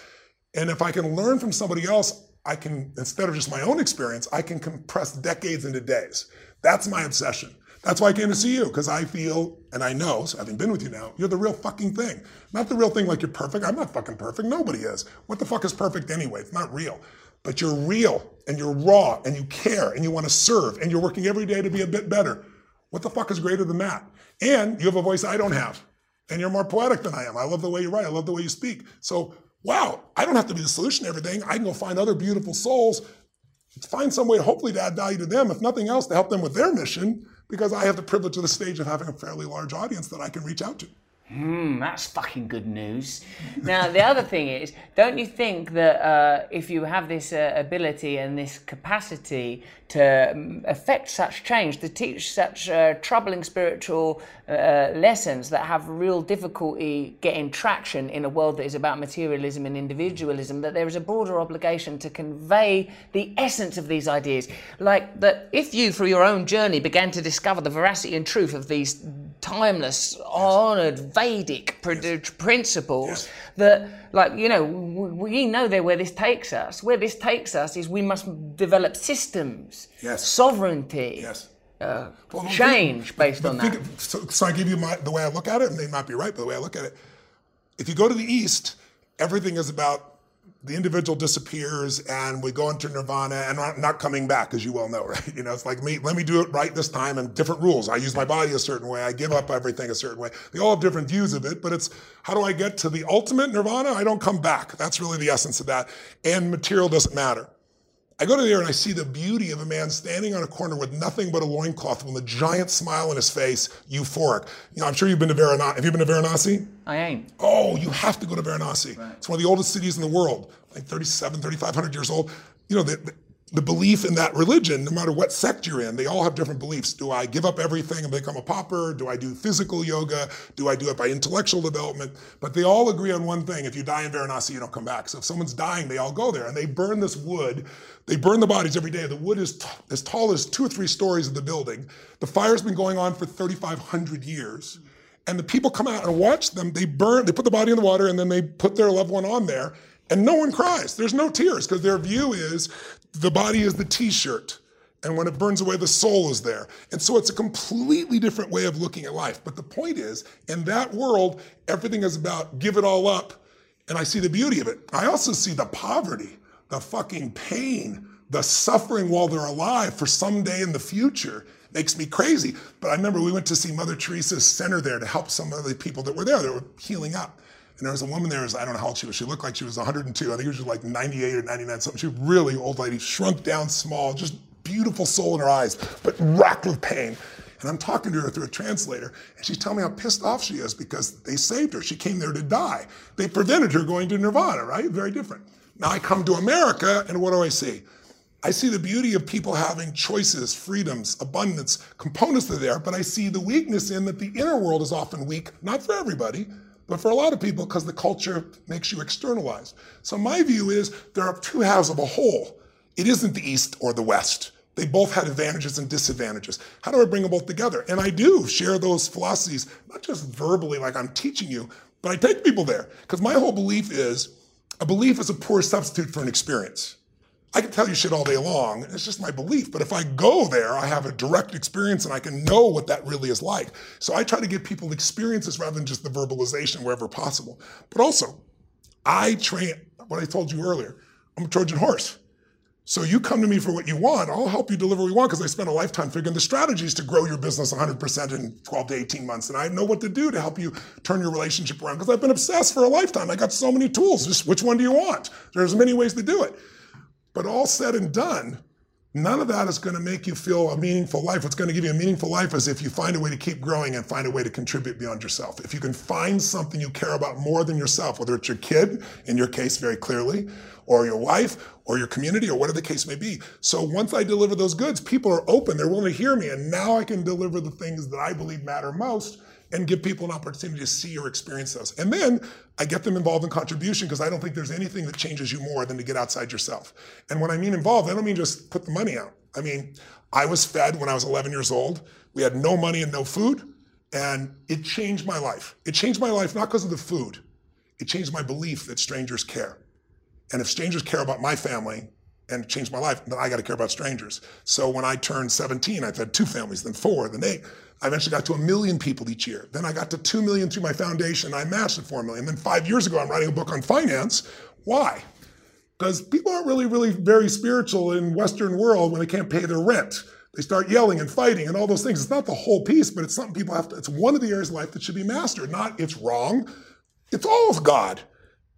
And if I can learn from somebody else, I can, instead of just my own experience, I can compress decades into days. That's my obsession. That's why I came to see you, because I feel, and I know, so having been with you now, you're the real fucking thing. Not the real thing like you're perfect. I'm not fucking perfect. Nobody is. What the fuck is perfect anyway? It's not real. But you're real, and you're raw, and you care, and you want to serve, and you're working every day to be a bit better. What the fuck is greater than that? And you have a voice I don't have. And you're more poetic than I am. I love the way you write. I love the way you speak. So, wow, I don't have to be the solution to everything. I can go find other beautiful souls, find some way, hopefully, to add value to them, if nothing else, to help them with their mission because I have the privilege of the stage of having a fairly large audience that I can reach out to. Hmm, that's fucking good news. Now, the other thing is, don't you think that uh, if you have this uh, ability and this capacity to um, affect such change, to teach such uh, troubling spiritual uh, lessons that have real difficulty getting traction in a world that is about materialism and individualism, that there is a broader obligation to convey the essence of these ideas? Like that if you, through your own journey, began to discover the veracity and truth of these timeless, honoured, Vedic yes. principles yes. that, like, you know, we know there where this takes us. Where this takes us is we must develop systems, yes. sovereignty. Yes. Uh, well, change think, based on that. So, so, I give you my, the way I look at it, and they might be right, but the way I look at it, if you go to the East, everything is about the individual disappears and we go into nirvana and not, not coming back, as you well know, (laughs) right? You know, it's like me, let me do it right this time and different rules. I use my body a certain way. I give up everything a certain way. They all have different views of it, but it's how do I get to the ultimate nirvana? I don't come back. That's really the essence of that. And material doesn't matter. I go to there and I see the beauty of a man standing on a corner with nothing but a loincloth with a giant smile on his face, euphoric. You know, I'm sure you've been to Varanasi. Have you been to Varanasi? I ain't. Oh, you have to go to Varanasi. Right. It's one of the oldest cities in the world, like 37, 3,500 years old. You know, the, the, the belief in that religion, no matter what sect you're in, they all have different beliefs. Do I give up everything and become a pauper? Do I do physical yoga? Do I do it by intellectual development? But they all agree on one thing. If you die in Varanasi, you don't come back. So if someone's dying, they all go there and they burn this wood. They burn the bodies every day. The wood is t- as tall as two or three stories of the building. The fire's been going on for 3,500 years. And the people come out and watch them. They burn, they put the body in the water and then they put their loved one on there. And no one cries. There's no tears because their view is the body is the t shirt. And when it burns away, the soul is there. And so it's a completely different way of looking at life. But the point is, in that world, everything is about give it all up. And I see the beauty of it. I also see the poverty, the fucking pain, the suffering while they're alive for someday in the future. Makes me crazy. But I remember we went to see Mother Teresa's center there to help some of the people that were there that were healing up. And there was a woman there, I don't know how old she was. She looked like she was 102. I think she was like 98 or 99, something. She was really old lady, shrunk down small, just beautiful soul in her eyes, but racked with pain. And I'm talking to her through a translator, and she's telling me how pissed off she is because they saved her. She came there to die. They prevented her going to Nirvana, right? Very different. Now I come to America, and what do I see? I see the beauty of people having choices, freedoms, abundance, components are there, but I see the weakness in that the inner world is often weak, not for everybody, but for a lot of people, because the culture makes you externalize. So my view is there are two halves of a whole. It isn't the East or the West. They both had advantages and disadvantages. How do I bring them both together? And I do share those philosophies, not just verbally like I'm teaching you, but I take people there. Because my whole belief is a belief is a poor substitute for an experience. I can tell you shit all day long. It's just my belief. But if I go there, I have a direct experience and I can know what that really is like. So I try to give people experiences rather than just the verbalization wherever possible. But also, I train what I told you earlier. I'm a Trojan horse. So you come to me for what you want, I'll help you deliver what you want because I spent a lifetime figuring the strategies to grow your business 100% in 12 to 18 months. And I know what to do to help you turn your relationship around because I've been obsessed for a lifetime. I got so many tools. Just which one do you want? There's many ways to do it. But all said and done, none of that is going to make you feel a meaningful life. What's going to give you a meaningful life is if you find a way to keep growing and find a way to contribute beyond yourself. If you can find something you care about more than yourself, whether it's your kid, in your case, very clearly, or your wife, or your community, or whatever the case may be. So once I deliver those goods, people are open, they're willing to hear me, and now I can deliver the things that I believe matter most and give people an opportunity to see or experience those. And then I get them involved in contribution because I don't think there's anything that changes you more than to get outside yourself. And when I mean involved, I don't mean just put the money out. I mean, I was fed when I was 11 years old. We had no money and no food, and it changed my life. It changed my life not because of the food, it changed my belief that strangers care. And if strangers care about my family and changed my life, then I got to care about strangers. So when I turned 17, I've had two families, then four, then eight. I eventually got to a million people each year. Then I got to 2 million through my foundation. I matched at 4 million. Then five years ago, I'm writing a book on finance. Why? Because people aren't really, really very spiritual in Western world when they can't pay their rent. They start yelling and fighting and all those things. It's not the whole piece, but it's something people have to, it's one of the areas of life that should be mastered. Not it's wrong. It's all of God.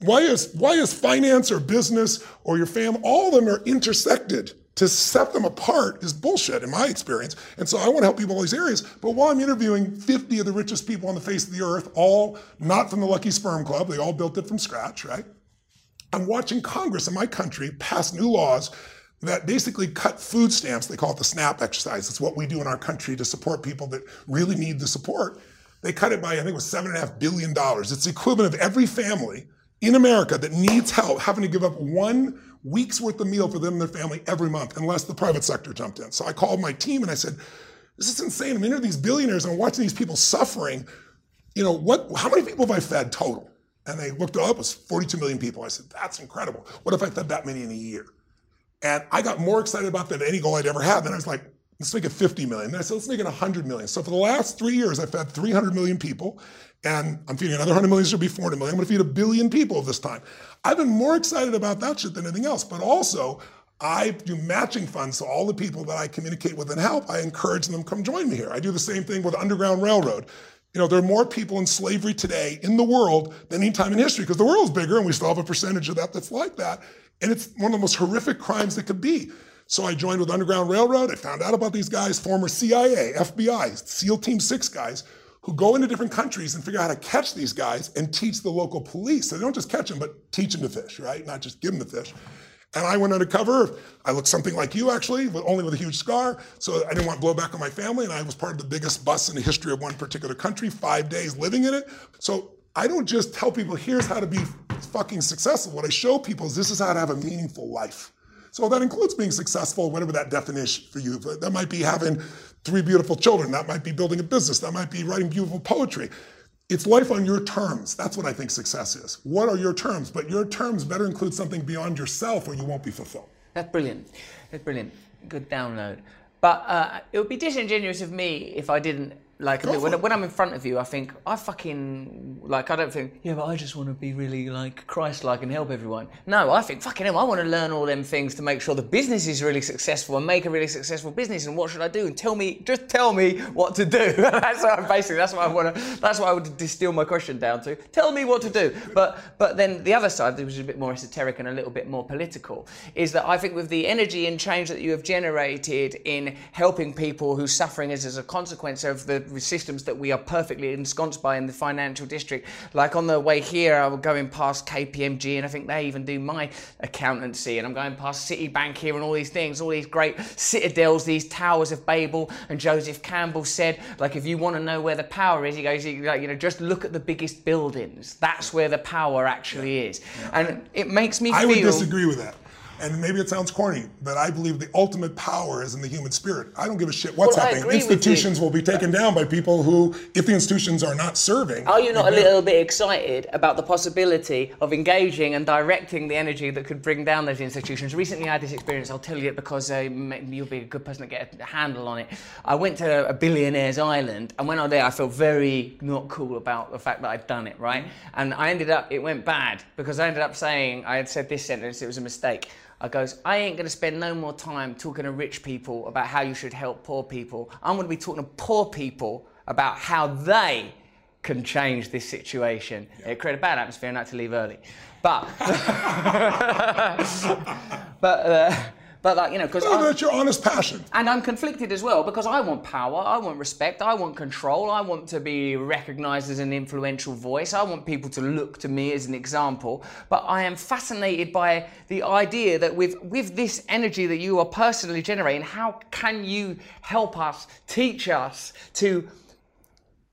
Why is, why is finance or business or your family, all of them are intersected to set them apart is bullshit in my experience. And so I want to help people in all these areas. But while I'm interviewing 50 of the richest people on the face of the earth, all not from the Lucky Sperm Club, they all built it from scratch, right? I'm watching Congress in my country pass new laws that basically cut food stamps. They call it the SNAP exercise. It's what we do in our country to support people that really need the support. They cut it by, I think it was seven and a half billion dollars. It's the equivalent of every family in America that needs help having to give up one week's worth of meal for them and their family every month, unless the private sector jumped in. So I called my team and I said, this is insane. I'm interviewing these billionaires and I'm watching these people suffering. You know, what how many people have I fed total? And they looked up, it was 42 million people. I said, that's incredible. What if I fed that many in a year? And I got more excited about that than any goal I'd ever had. Then I was like, let's make it 50 million. Then I said, let's make it 100 million. So for the last three years, I fed 300 million people. And I'm feeding another 100 million, so it'll be 400 million. I'm to feed a billion people this time. I've been more excited about that shit than anything else. But also, I do matching funds. So all the people that I communicate with and help, I encourage them to come join me here. I do the same thing with Underground Railroad. You know, there are more people in slavery today in the world than any time in history because the world's bigger and we still have a percentage of that that's like that. And it's one of the most horrific crimes that could be. So I joined with Underground Railroad. I found out about these guys, former CIA, FBI, SEAL Team 6 guys who go into different countries and figure out how to catch these guys and teach the local police. So they don't just catch them, but teach them to fish, right? Not just give them the fish. And I went undercover. I looked something like you, actually, but only with a huge scar. So I didn't want blowback on my family. And I was part of the biggest bus in the history of one particular country, five days living in it. So I don't just tell people, here's how to be fucking successful. What I show people is this is how to have a meaningful life. So that includes being successful, whatever that definition for you. That might be having three beautiful children. That might be building a business. That might be writing beautiful poetry. It's life on your terms. That's what I think success is. What are your terms? But your terms better include something beyond yourself or you won't be fulfilled. That's brilliant. That's brilliant. Good download. But uh, it would be disingenuous of me if I didn't like I mean, when, when, I'm in front of you, I think I fucking like I don't think yeah, but I just want to be really like Christ-like and help everyone. No, I think fucking hell, I want to learn all them things to make sure the business is really successful and make a really successful business. And what should I do? And tell me, just tell me what to do. (laughs) that's what I'm basically. That's what I want to. That's what I would distill my question down to. Tell me what to do. But but then the other side, which is a bit more esoteric and a little bit more political, is that I think with the energy and change that you have generated in helping people whose suffering is as a consequence of the systems that we are perfectly ensconced by in the financial district. Like on the way here, I was going past KPMG, and I think they even do my accountancy, and I'm going past Citibank here and all these things, all these great citadels, these towers of Babel. And Joseph Campbell said, like, if you want to know where the power is, he goes, like, you know, just look at the biggest buildings. That's where the power actually is. Yeah. And it makes me feel. I feel. would disagree with that. And maybe it sounds corny, but I believe the ultimate power is in the human spirit. I don't give a shit what's Well, happening. agree with you. Institutions will be taken down by people who, if the institutions are not serving, Are you not a little bit excited about the possibility of engaging and directing the energy that could bring down those institutions? Recently, I had this experience. I'll tell you it because uh, ma- you'll be a good person to get a handle on it. I went to a billionaire's island, and when I was there, I felt very not cool about the fact that I'd done it, right? Mm. And I ended up, it went bad because I ended up saying, I had said this sentence, it was a mistake. I goes, I ain't gonna spend no more time talking to rich people about how you should help poor people. I'm gonna be talking to poor people about how they can change this situation. It created a bad atmosphere and I had to leave early. But, (laughs) but, uh, but like you know, because No, that's your honest passion. and I'm conflicted as well because I want power, I want respect, I want control, I want to be recognized as an influential voice, I want people to look to me as an example. But I am fascinated by the idea that with, with this energy that you are personally generating, how can you help us, teach us to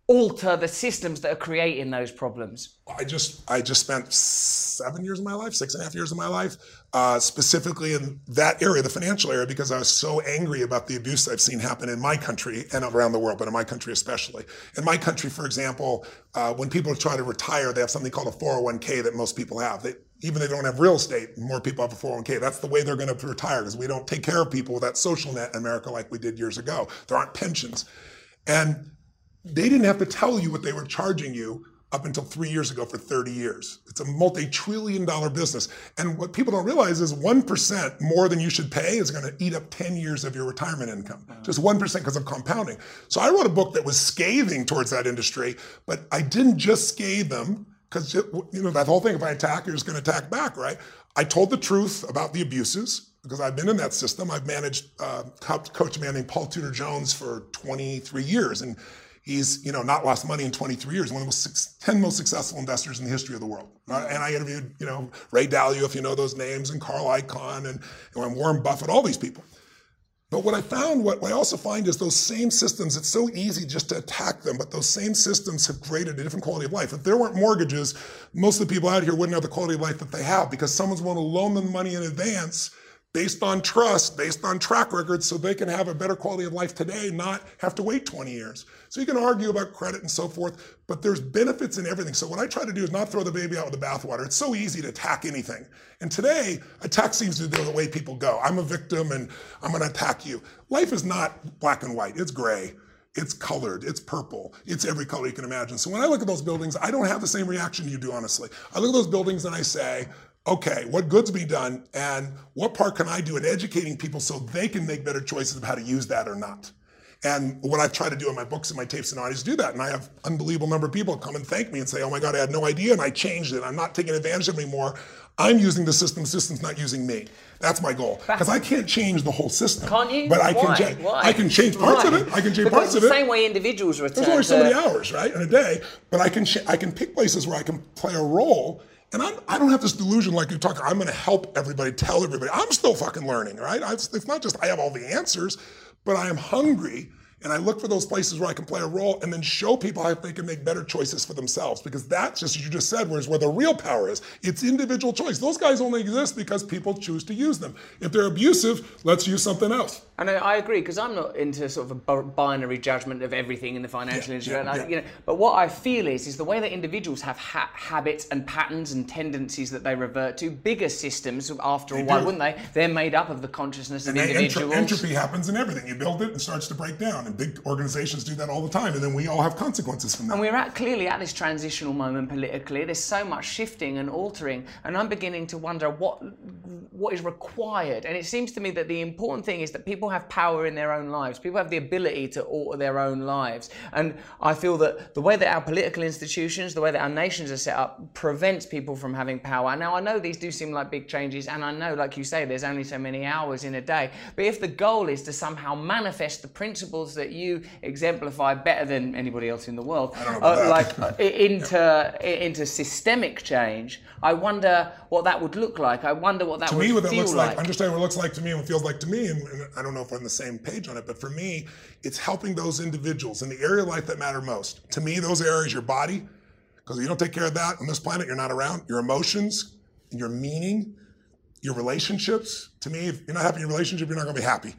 alter the systems that are creating those problems? I just I just spent seven years of my life, six and a half years of my life, uh, specifically in that area, the financial area, because I was so angry about the abuse I've seen happen in my country and around the world, but in my country especially. In my country, for example, uh, when people try to retire, they have something called a 401k that most people have. They, even if they don't have real estate, more people have a 401k. That's the way they're going to retire because we don't take care of people with that social net in America like we did years ago. There aren't pensions. And they didn't have to tell you what they were charging you up until three years ago for 30 years. It's a multi trillion dollar business. And what people don't realize is 1% more than you should pay is going to eat up 10 years of your retirement income. Just 1% because of compounding. So I wrote a book that was scathing towards that industry, but I didn't just scathe them because, you know, that whole thing if I attack, you're just going to attack back, right? I told the truth about the abuses because I've been in that system. I've managed uh, co- coach a man named Paul Tudor Jones for 23 years. And He's, you know, not lost money in 23 years. One of the most, six- 10 most successful investors in the history of the world. Uh, and I interviewed, you know, Ray Dalio, if you know those names, and Carl Icahn, and, and Warren Buffett, all these people. But what I found, what I also find is those same systems, it's so easy just to attack them, but those same systems have created a different quality of life. If there weren't mortgages, most of the people out here wouldn't have the quality of life that they have because someone's willing to loan them money in advance based on trust, based on track records, so they can have a better quality of life today, not have to wait 20 years. So you can argue about credit and so forth, but there's benefits in everything. So what I try to do is not throw the baby out with the bathwater. It's so easy to attack anything. And today, attack seems to be the way people go. I'm a victim and I'm to attack you. Life is not black and white. It's gray. It's colored. It's purple. It's every color you can imagine. So when I look at those buildings, I don't have the same reaction you do, honestly. I look at those buildings and I say, okay, what good's be done and what part can I do in educating people so they can make better choices of how to use that or not? And what I've tried to do in my books and my tapes and audios do that. And I have unbelievable number of people come and thank me and say, oh my God, I had no idea and I changed it. I'm not taking advantage of it anymore. I'm using the system, the system's not using me. That's my goal. Because I can't change the whole system. Can't you? But I Why? can change Why? I can change parts Why? of it. I can change because parts of it. same way individuals return There's only so many hours, right, in a day. But I can I can pick places where I can play a role, and I'm, I don't have this delusion like you talk. I'm going to help everybody, tell everybody. I'm still fucking learning, right? It's not just I have all the answers, but I am hungry. And I look for those places where I can play a role and then show people how they can make better choices for themselves. Because that's just, as you just said, where's where the real power is. It's individual choice. Those guys only exist because people choose to use them. If they're abusive, let's use something else. And I, I agree because I'm not into sort of a binary judgment of everything in the financial Yeah, industry. yeah, and I, yeah. you know, but what I feel is, is the way that individuals have ha- habits and patterns and tendencies that they revert to. Bigger systems, after all, why do. wouldn't they? They're made up of the consciousness of And entro- individuals. entropy happens in everything. You build it, it starts to break down. And big organizations do that all the time. And then we all have consequences from that. And we're at clearly at this transitional moment politically. There's so much shifting and altering, and I'm beginning to wonder what what is required. And it seems to me that the important thing is that people have power in their own lives. People have the ability to alter their own lives. And I feel that the way that our political institutions, the way that our nations are set up, prevents people from having power. Now I know these do seem like big changes, and I know, like you say, there's only so many hours in a day. But if the goal is to somehow manifest the principles that you exemplify better than anybody else in the world, don't know about uh, like uh, into into systemic change, I wonder what that would look like. I wonder what that to would me, what that looks like. like, understand what it looks like to me and what it feels like to me, and, and I don't know if we're on the same page on it, but for me, it's helping those individuals in the area of life that matter most. To me, those areas, your body, because if you don't take care of that on this planet, you're not around, your emotions, your meaning, your relationships. To me, if you're not happy in your relationship, you're not going to be happy.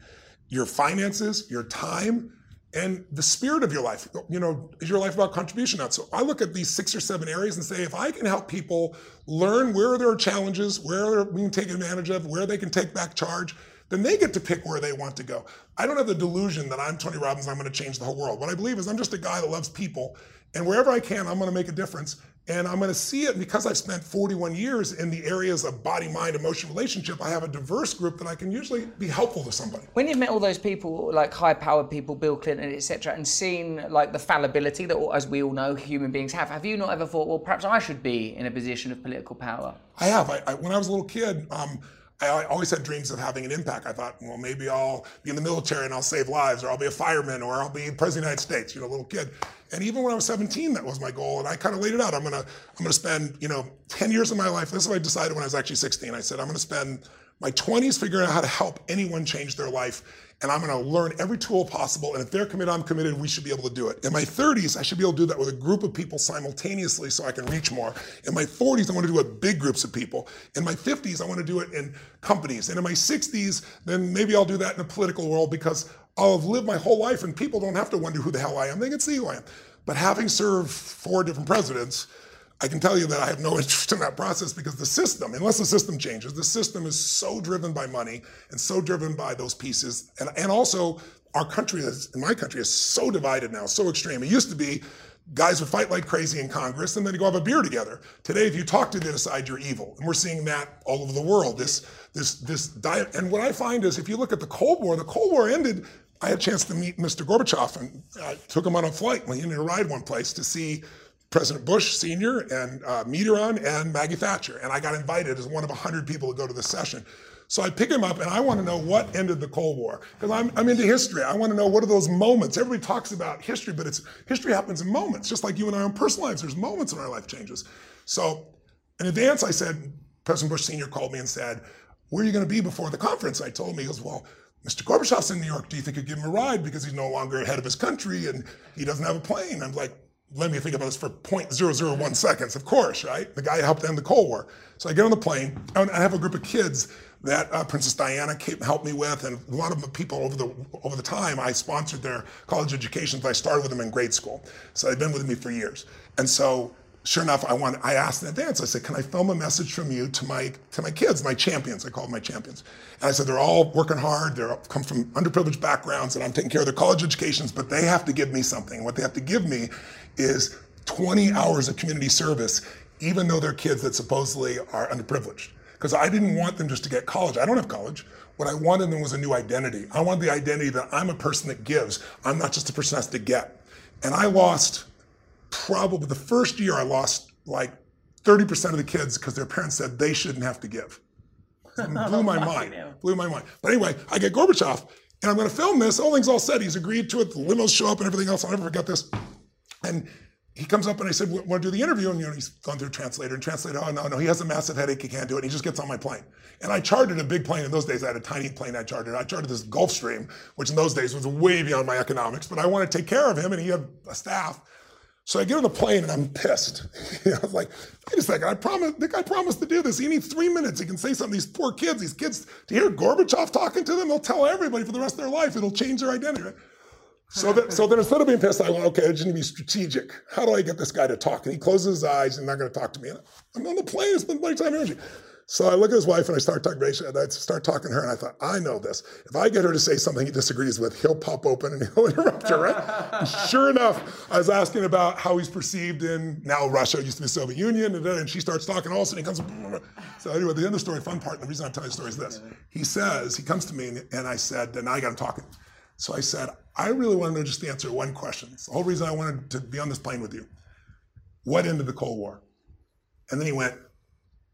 Your finances, your time, and the spirit of your life. You know, is your life about contribution? Not so. I look at these six or seven areas and say, if I can help people learn where there are challenges, where they're being taken advantage of, where they can take back charge, then they get to pick where they want to go. I don't have the delusion that I'm Tony Robbins, I'm going to change the whole world. What I believe is I'm just a guy that loves people, and wherever I can, I'm going to make a difference. And I'm going to see it because I've spent 41 years in the areas of body, mind, emotion, relationship. I have a diverse group that I can usually be helpful to somebody. When you've met all those people, like high-powered people, Bill Clinton, etc., and seen like the fallibility that, as we all know, human beings have, have you not ever thought, well, perhaps I should be in a position of political power? I have. I, I, when I was a little kid, um, I always had dreams of having an impact. I thought, well, maybe I'll be in the military and I'll save lives, or I'll be a fireman, or I'll be president of the United States. You know, a little kid. And even when I was 17, that was my goal. And I kind of laid it out. I'm gonna, I'm gonna spend, you know, 10 years of my life. This is what I decided when I was actually 16. I said, I'm gonna spend my 20s figuring out how to help anyone change their life and I'm to learn every tool possible. And if they're committed, I'm committed. We should be able to do it. In my 30s, I should be able to do that with a group of people simultaneously so I can reach more. In my 40s, I want to do it with big groups of people. In my 50s, I want to do it in companies. And in my 60s, then maybe I'll do that in the political world because I'll have lived my whole life and people don't have to wonder who the hell I am. They can see who I am. But having served four different presidents, I can tell you that I have no (laughs) interest in that process because the system, unless the system changes, the system is so driven by money and so driven by those pieces. And, and also, our country is, in my country, is so divided now, so extreme. It used to be guys would fight like crazy in Congress and then go have a beer together. Today, if you talk to the other side, you're evil. And we're seeing that all over the world. This, this, this diet. And what I find is if you look at the Cold War, the Cold War ended. I had a chance to meet Mr. Gorbachev and I took him on a flight when he ride one place to see President Bush Sr. and uh, Mitterrand and Maggie Thatcher. And I got invited as one of 100 people to go to this session. So I pick him up and I want to know what ended the Cold War. Because I'm, I'm into history. I want to know what are those moments. Everybody talks about history, but it's history happens in moments. Just like you and I own personal lives, there's moments in our life changes. So in advance, I said, President Bush Sr. called me and said, where are you going to be before the conference? I told him, he goes, well, Mr. Gorbachev's in New York. Do you think you'd give him a ride because he's no longer head of his country and he doesn't have a plane? I'm like, let me think about this for 0.001 seconds, of course, right? The guy helped end the Cold War. So I get on the plane, and I have a group of kids that uh, Princess Diana came, helped me with, and a lot of the people over the over the time I sponsored their college educations. I started with them in grade school, so they've been with me for years. And so, sure enough, I want I asked in advance. I said, "Can I film a message from you to my to my kids, my champions? I call them my champions." And I said, "They're all working hard. They're come from underprivileged backgrounds, and I'm taking care of their college educations, but they have to give me something. What they have to give me is 20 hours of community service, even though they're kids that supposedly are underprivileged. Because I didn't want them just to get college. I don't have college. What I wanted them was a new identity. I wanted the identity that I'm a person that gives. I'm not just a person that has to get. And I lost probably the first year I lost like 30% of the kids because their parents said they shouldn't have to give. (laughs) It blew my mind. Blew my mind. But anyway, I get Gorbachev and I'm going to film this. All things all said. He's agreed to it. The limos show up and everything else. I'll never forget this. And he comes up and I said, "We want to do the interview? And you know, he's gone through a translator and translator, oh no, no, he has a massive headache, he can't do it. And he just gets on my plane. And I chartered a big plane. In those days, I had a tiny plane I chartered. I chartered this Gulfstream, which in those days was way beyond my economics, but I wanted to take care of him and he had a staff. So I get on the plane and I'm pissed. (laughs) I was like, wait a second, I promised, the guy promised to do this. He needs three minutes. He can say something. These poor kids, these kids, to hear Gorbachev talking to them, they'll tell everybody for the rest of their life. It'll change their identity. So, that, so then instead of being pissed, I went, okay, I just need to be strategic. How do I get this guy to talk? And he closes his eyes and not going to talk to me. And I'm on the plane, I spend my time energy. So I look at his wife and I start talking, and I start talking to her, and I thought, I know this. If I get her to say something he disagrees with, he'll pop open and (laughs) he'll interrupt her, right? (laughs) sure enough, I was asking about how he's perceived in now Russia used to be the Soviet Union, and, and she starts talking. All of a sudden, he comes. (laughs) So anyway, the end of the story, fun part. The reason I'm telling the story is this: he says he comes to me, and, and I said, and I got him talking. So I said, I really want to know just to answer one question. It's the whole reason I wanted to be on this plane with you. What ended the Cold War? And then he went,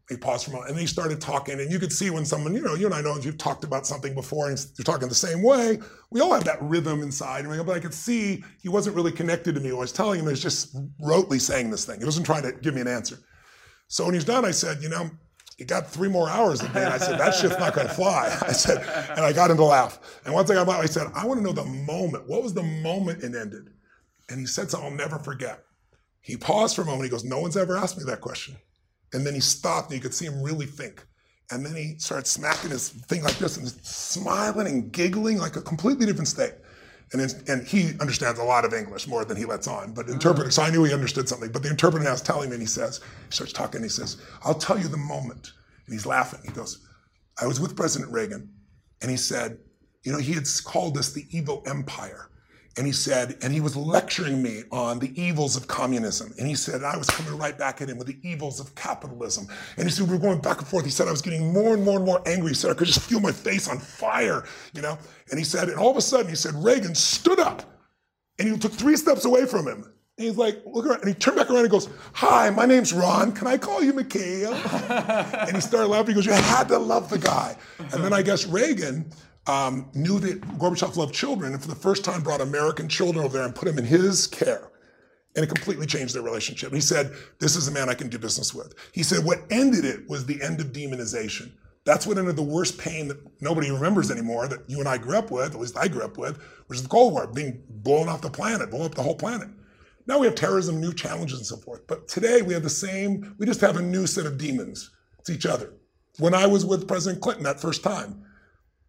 he paused for a moment, and he started talking. And you could see when someone, you know, you and I know if you've talked about something before and you're talking the same way. We all have that rhythm inside. But I could see he wasn't really connected to me. I was telling him he was just rotely saying this thing. He wasn't trying to give me an answer. So when he's done, I said, you know, you got three more hours a day. And I said, that shit's not going to fly. (laughs) I said, and I got him to laugh. And once I got him I said, I want to know the moment. What was the moment it ended? And he said something I'll never forget. He paused for a moment. He goes, no one's ever asked me that question. And then he stopped and you could see him really think. And then he started smacking his thing like this and smiling and giggling like a completely different state. And, and he understands a lot of English more than he lets on. But uh-huh. interpreter, so I knew he understood something. But the interpreter now is telling me, and he says, he starts talking, and he says, I'll tell you the moment. And he's laughing. He goes, I was with President Reagan, and he said, you know, he had called this the evil empire. And he said, and he was lecturing me on the evils of communism. And he said, I was coming right back at him with the evils of capitalism. And he said, we were going back and forth. He said, I was getting more and more and more angry. He said, I could just feel my face on fire, you know? And he said, and all of a sudden, he said, Reagan stood up and he took three steps away from him. And he's like, look around. And he turned back around and goes, Hi, my name's Ron. Can I call you Mikhail? (laughs) and he started laughing. He goes, You had to love the guy. And then I guess Reagan um, knew that Gorbachev loved children and for the first time brought American children over there and put them in his care. And it completely changed their relationship. And he said, This is a man I can do business with. He said, What ended it was the end of demonization. That's what ended the worst pain that nobody remembers anymore that you and I grew up with, at least I grew up with, which is the Cold War, being blown off the planet, blow up the whole planet. Now we have terrorism, new challenges, and so forth. But today we have the same, we just have a new set of demons. It's each other. When I was with President Clinton that first time,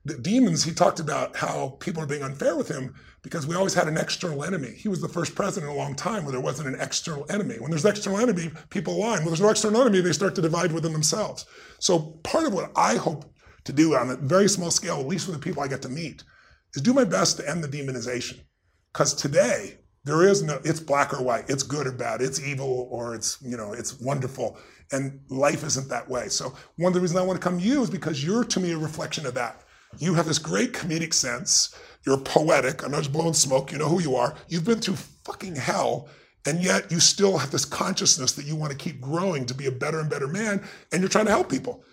the demons, he talked about how people are being unfair with him because we always had an external enemy. He was the first president in a long time where there wasn't an external enemy. When there's an external enemy, people align. When there's no external enemy, they start to divide within themselves. So part of what I hope to do on a very small scale, at least with the people I get to meet, is do my best to end the demonization. Because today, there is no, it's black or white, it's good or bad, it's evil or it's, you know, it's wonderful. And life isn't that way. So one of the reasons I want to come to you is because you're to me a reflection of that. You have this great comedic sense. You're poetic. I'm not just blowing smoke. You know who you are. You've been through fucking hell. And yet you still have this consciousness that you want to keep growing to be a better and better man. And you're trying to help people.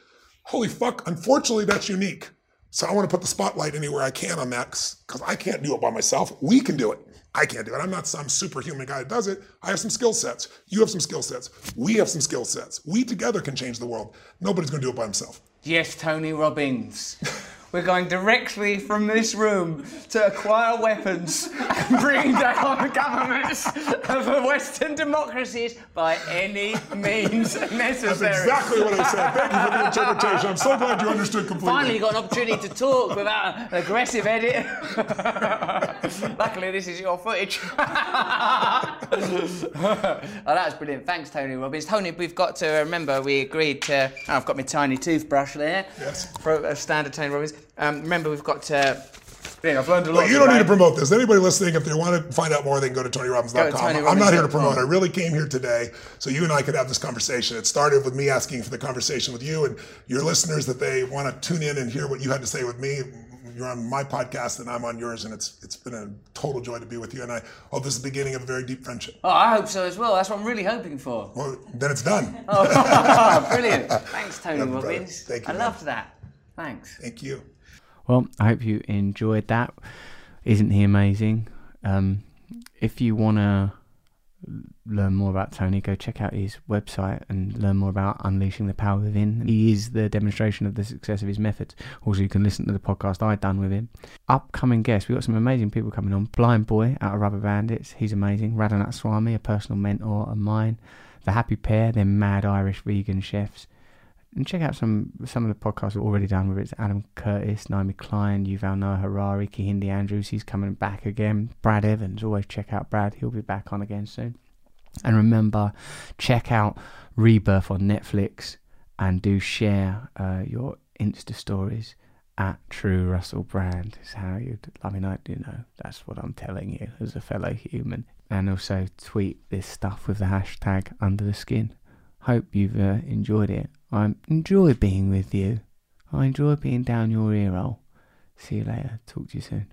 Holy fuck. Unfortunately, that's unique. So I want to put the spotlight anywhere I can on that because I can't do it by myself. We can do it. I can't do it. I'm not some superhuman guy that does it. I have some skill sets. You have some skill sets. We have some skill sets. We together can change the world. Nobody's going to do it by himself. Yes, Tony Robbins. (laughs) We're going directly from this room to acquire weapons and bring down the governments of the Western democracies by any means necessary. That's exactly what I said. Thank you for the interpretation. I'm so glad you understood completely. Finally, got an opportunity to talk without an aggressive edit. (laughs) Luckily, this is your footage. (laughs) oh, that was brilliant. Thanks, Tony Robbins. Tony, we've got to uh, remember we agreed to. Oh, I've got my tiny toothbrush there. Yes. For a standard Tony Robbins. Um, remember, we've got to. Yeah, I've learned a lot. But you don't today. need to promote this. Anybody listening, if they want to find out more, they can go to TonyRobbins.com. Go to I'm not here to promote. I really came here today so you and I could have this conversation. It started with me asking for the conversation with you and your listeners that they want to tune in and hear what you had to say with me. You're on my podcast and I'm on yours, and it's it's been a total joy to be with you. And I hope this is the beginning of a very deep friendship. Oh, I hope so as well. That's what I'm really hoping for. Well, then it's done. Oh, (laughs) brilliant. Thanks, Tony Love. Robbins. Thank you, I man. loved that. Thanks. Thank you. Well, I hope you enjoyed that. Isn't he amazing? Um, if you want to learn more about Tony, go check out his website and learn more about unleashing the power within. He is the demonstration of the success of his methods. Also, you can listen to the podcast I've done with him. Upcoming guests, we've got some amazing people coming on. Blindboy out of Rubberbandits, he's amazing. Radhanath Swami, a personal mentor of mine. The Happy Pear, they're mad Irish vegan chefs and check out some some of the podcasts we've already done. Whether it's Adam Curtis, Naomi Klein, Yuval Noah Harari, Kehinde Andrews, he's coming back again. Brad Evans, always check out Brad. He'll be back on again soon. And remember, check out Rebirth on Netflix and do share uh, your Insta stories at True Russell Brand. Is how you'd. I mean, I you know that's what I'm telling you as a fellow human. And also tweet this stuff with the hashtag Under the Skin. Hope you've uh, enjoyed it. I enjoy being with you. I enjoy being down your ear hole. See you later. Talk to you soon.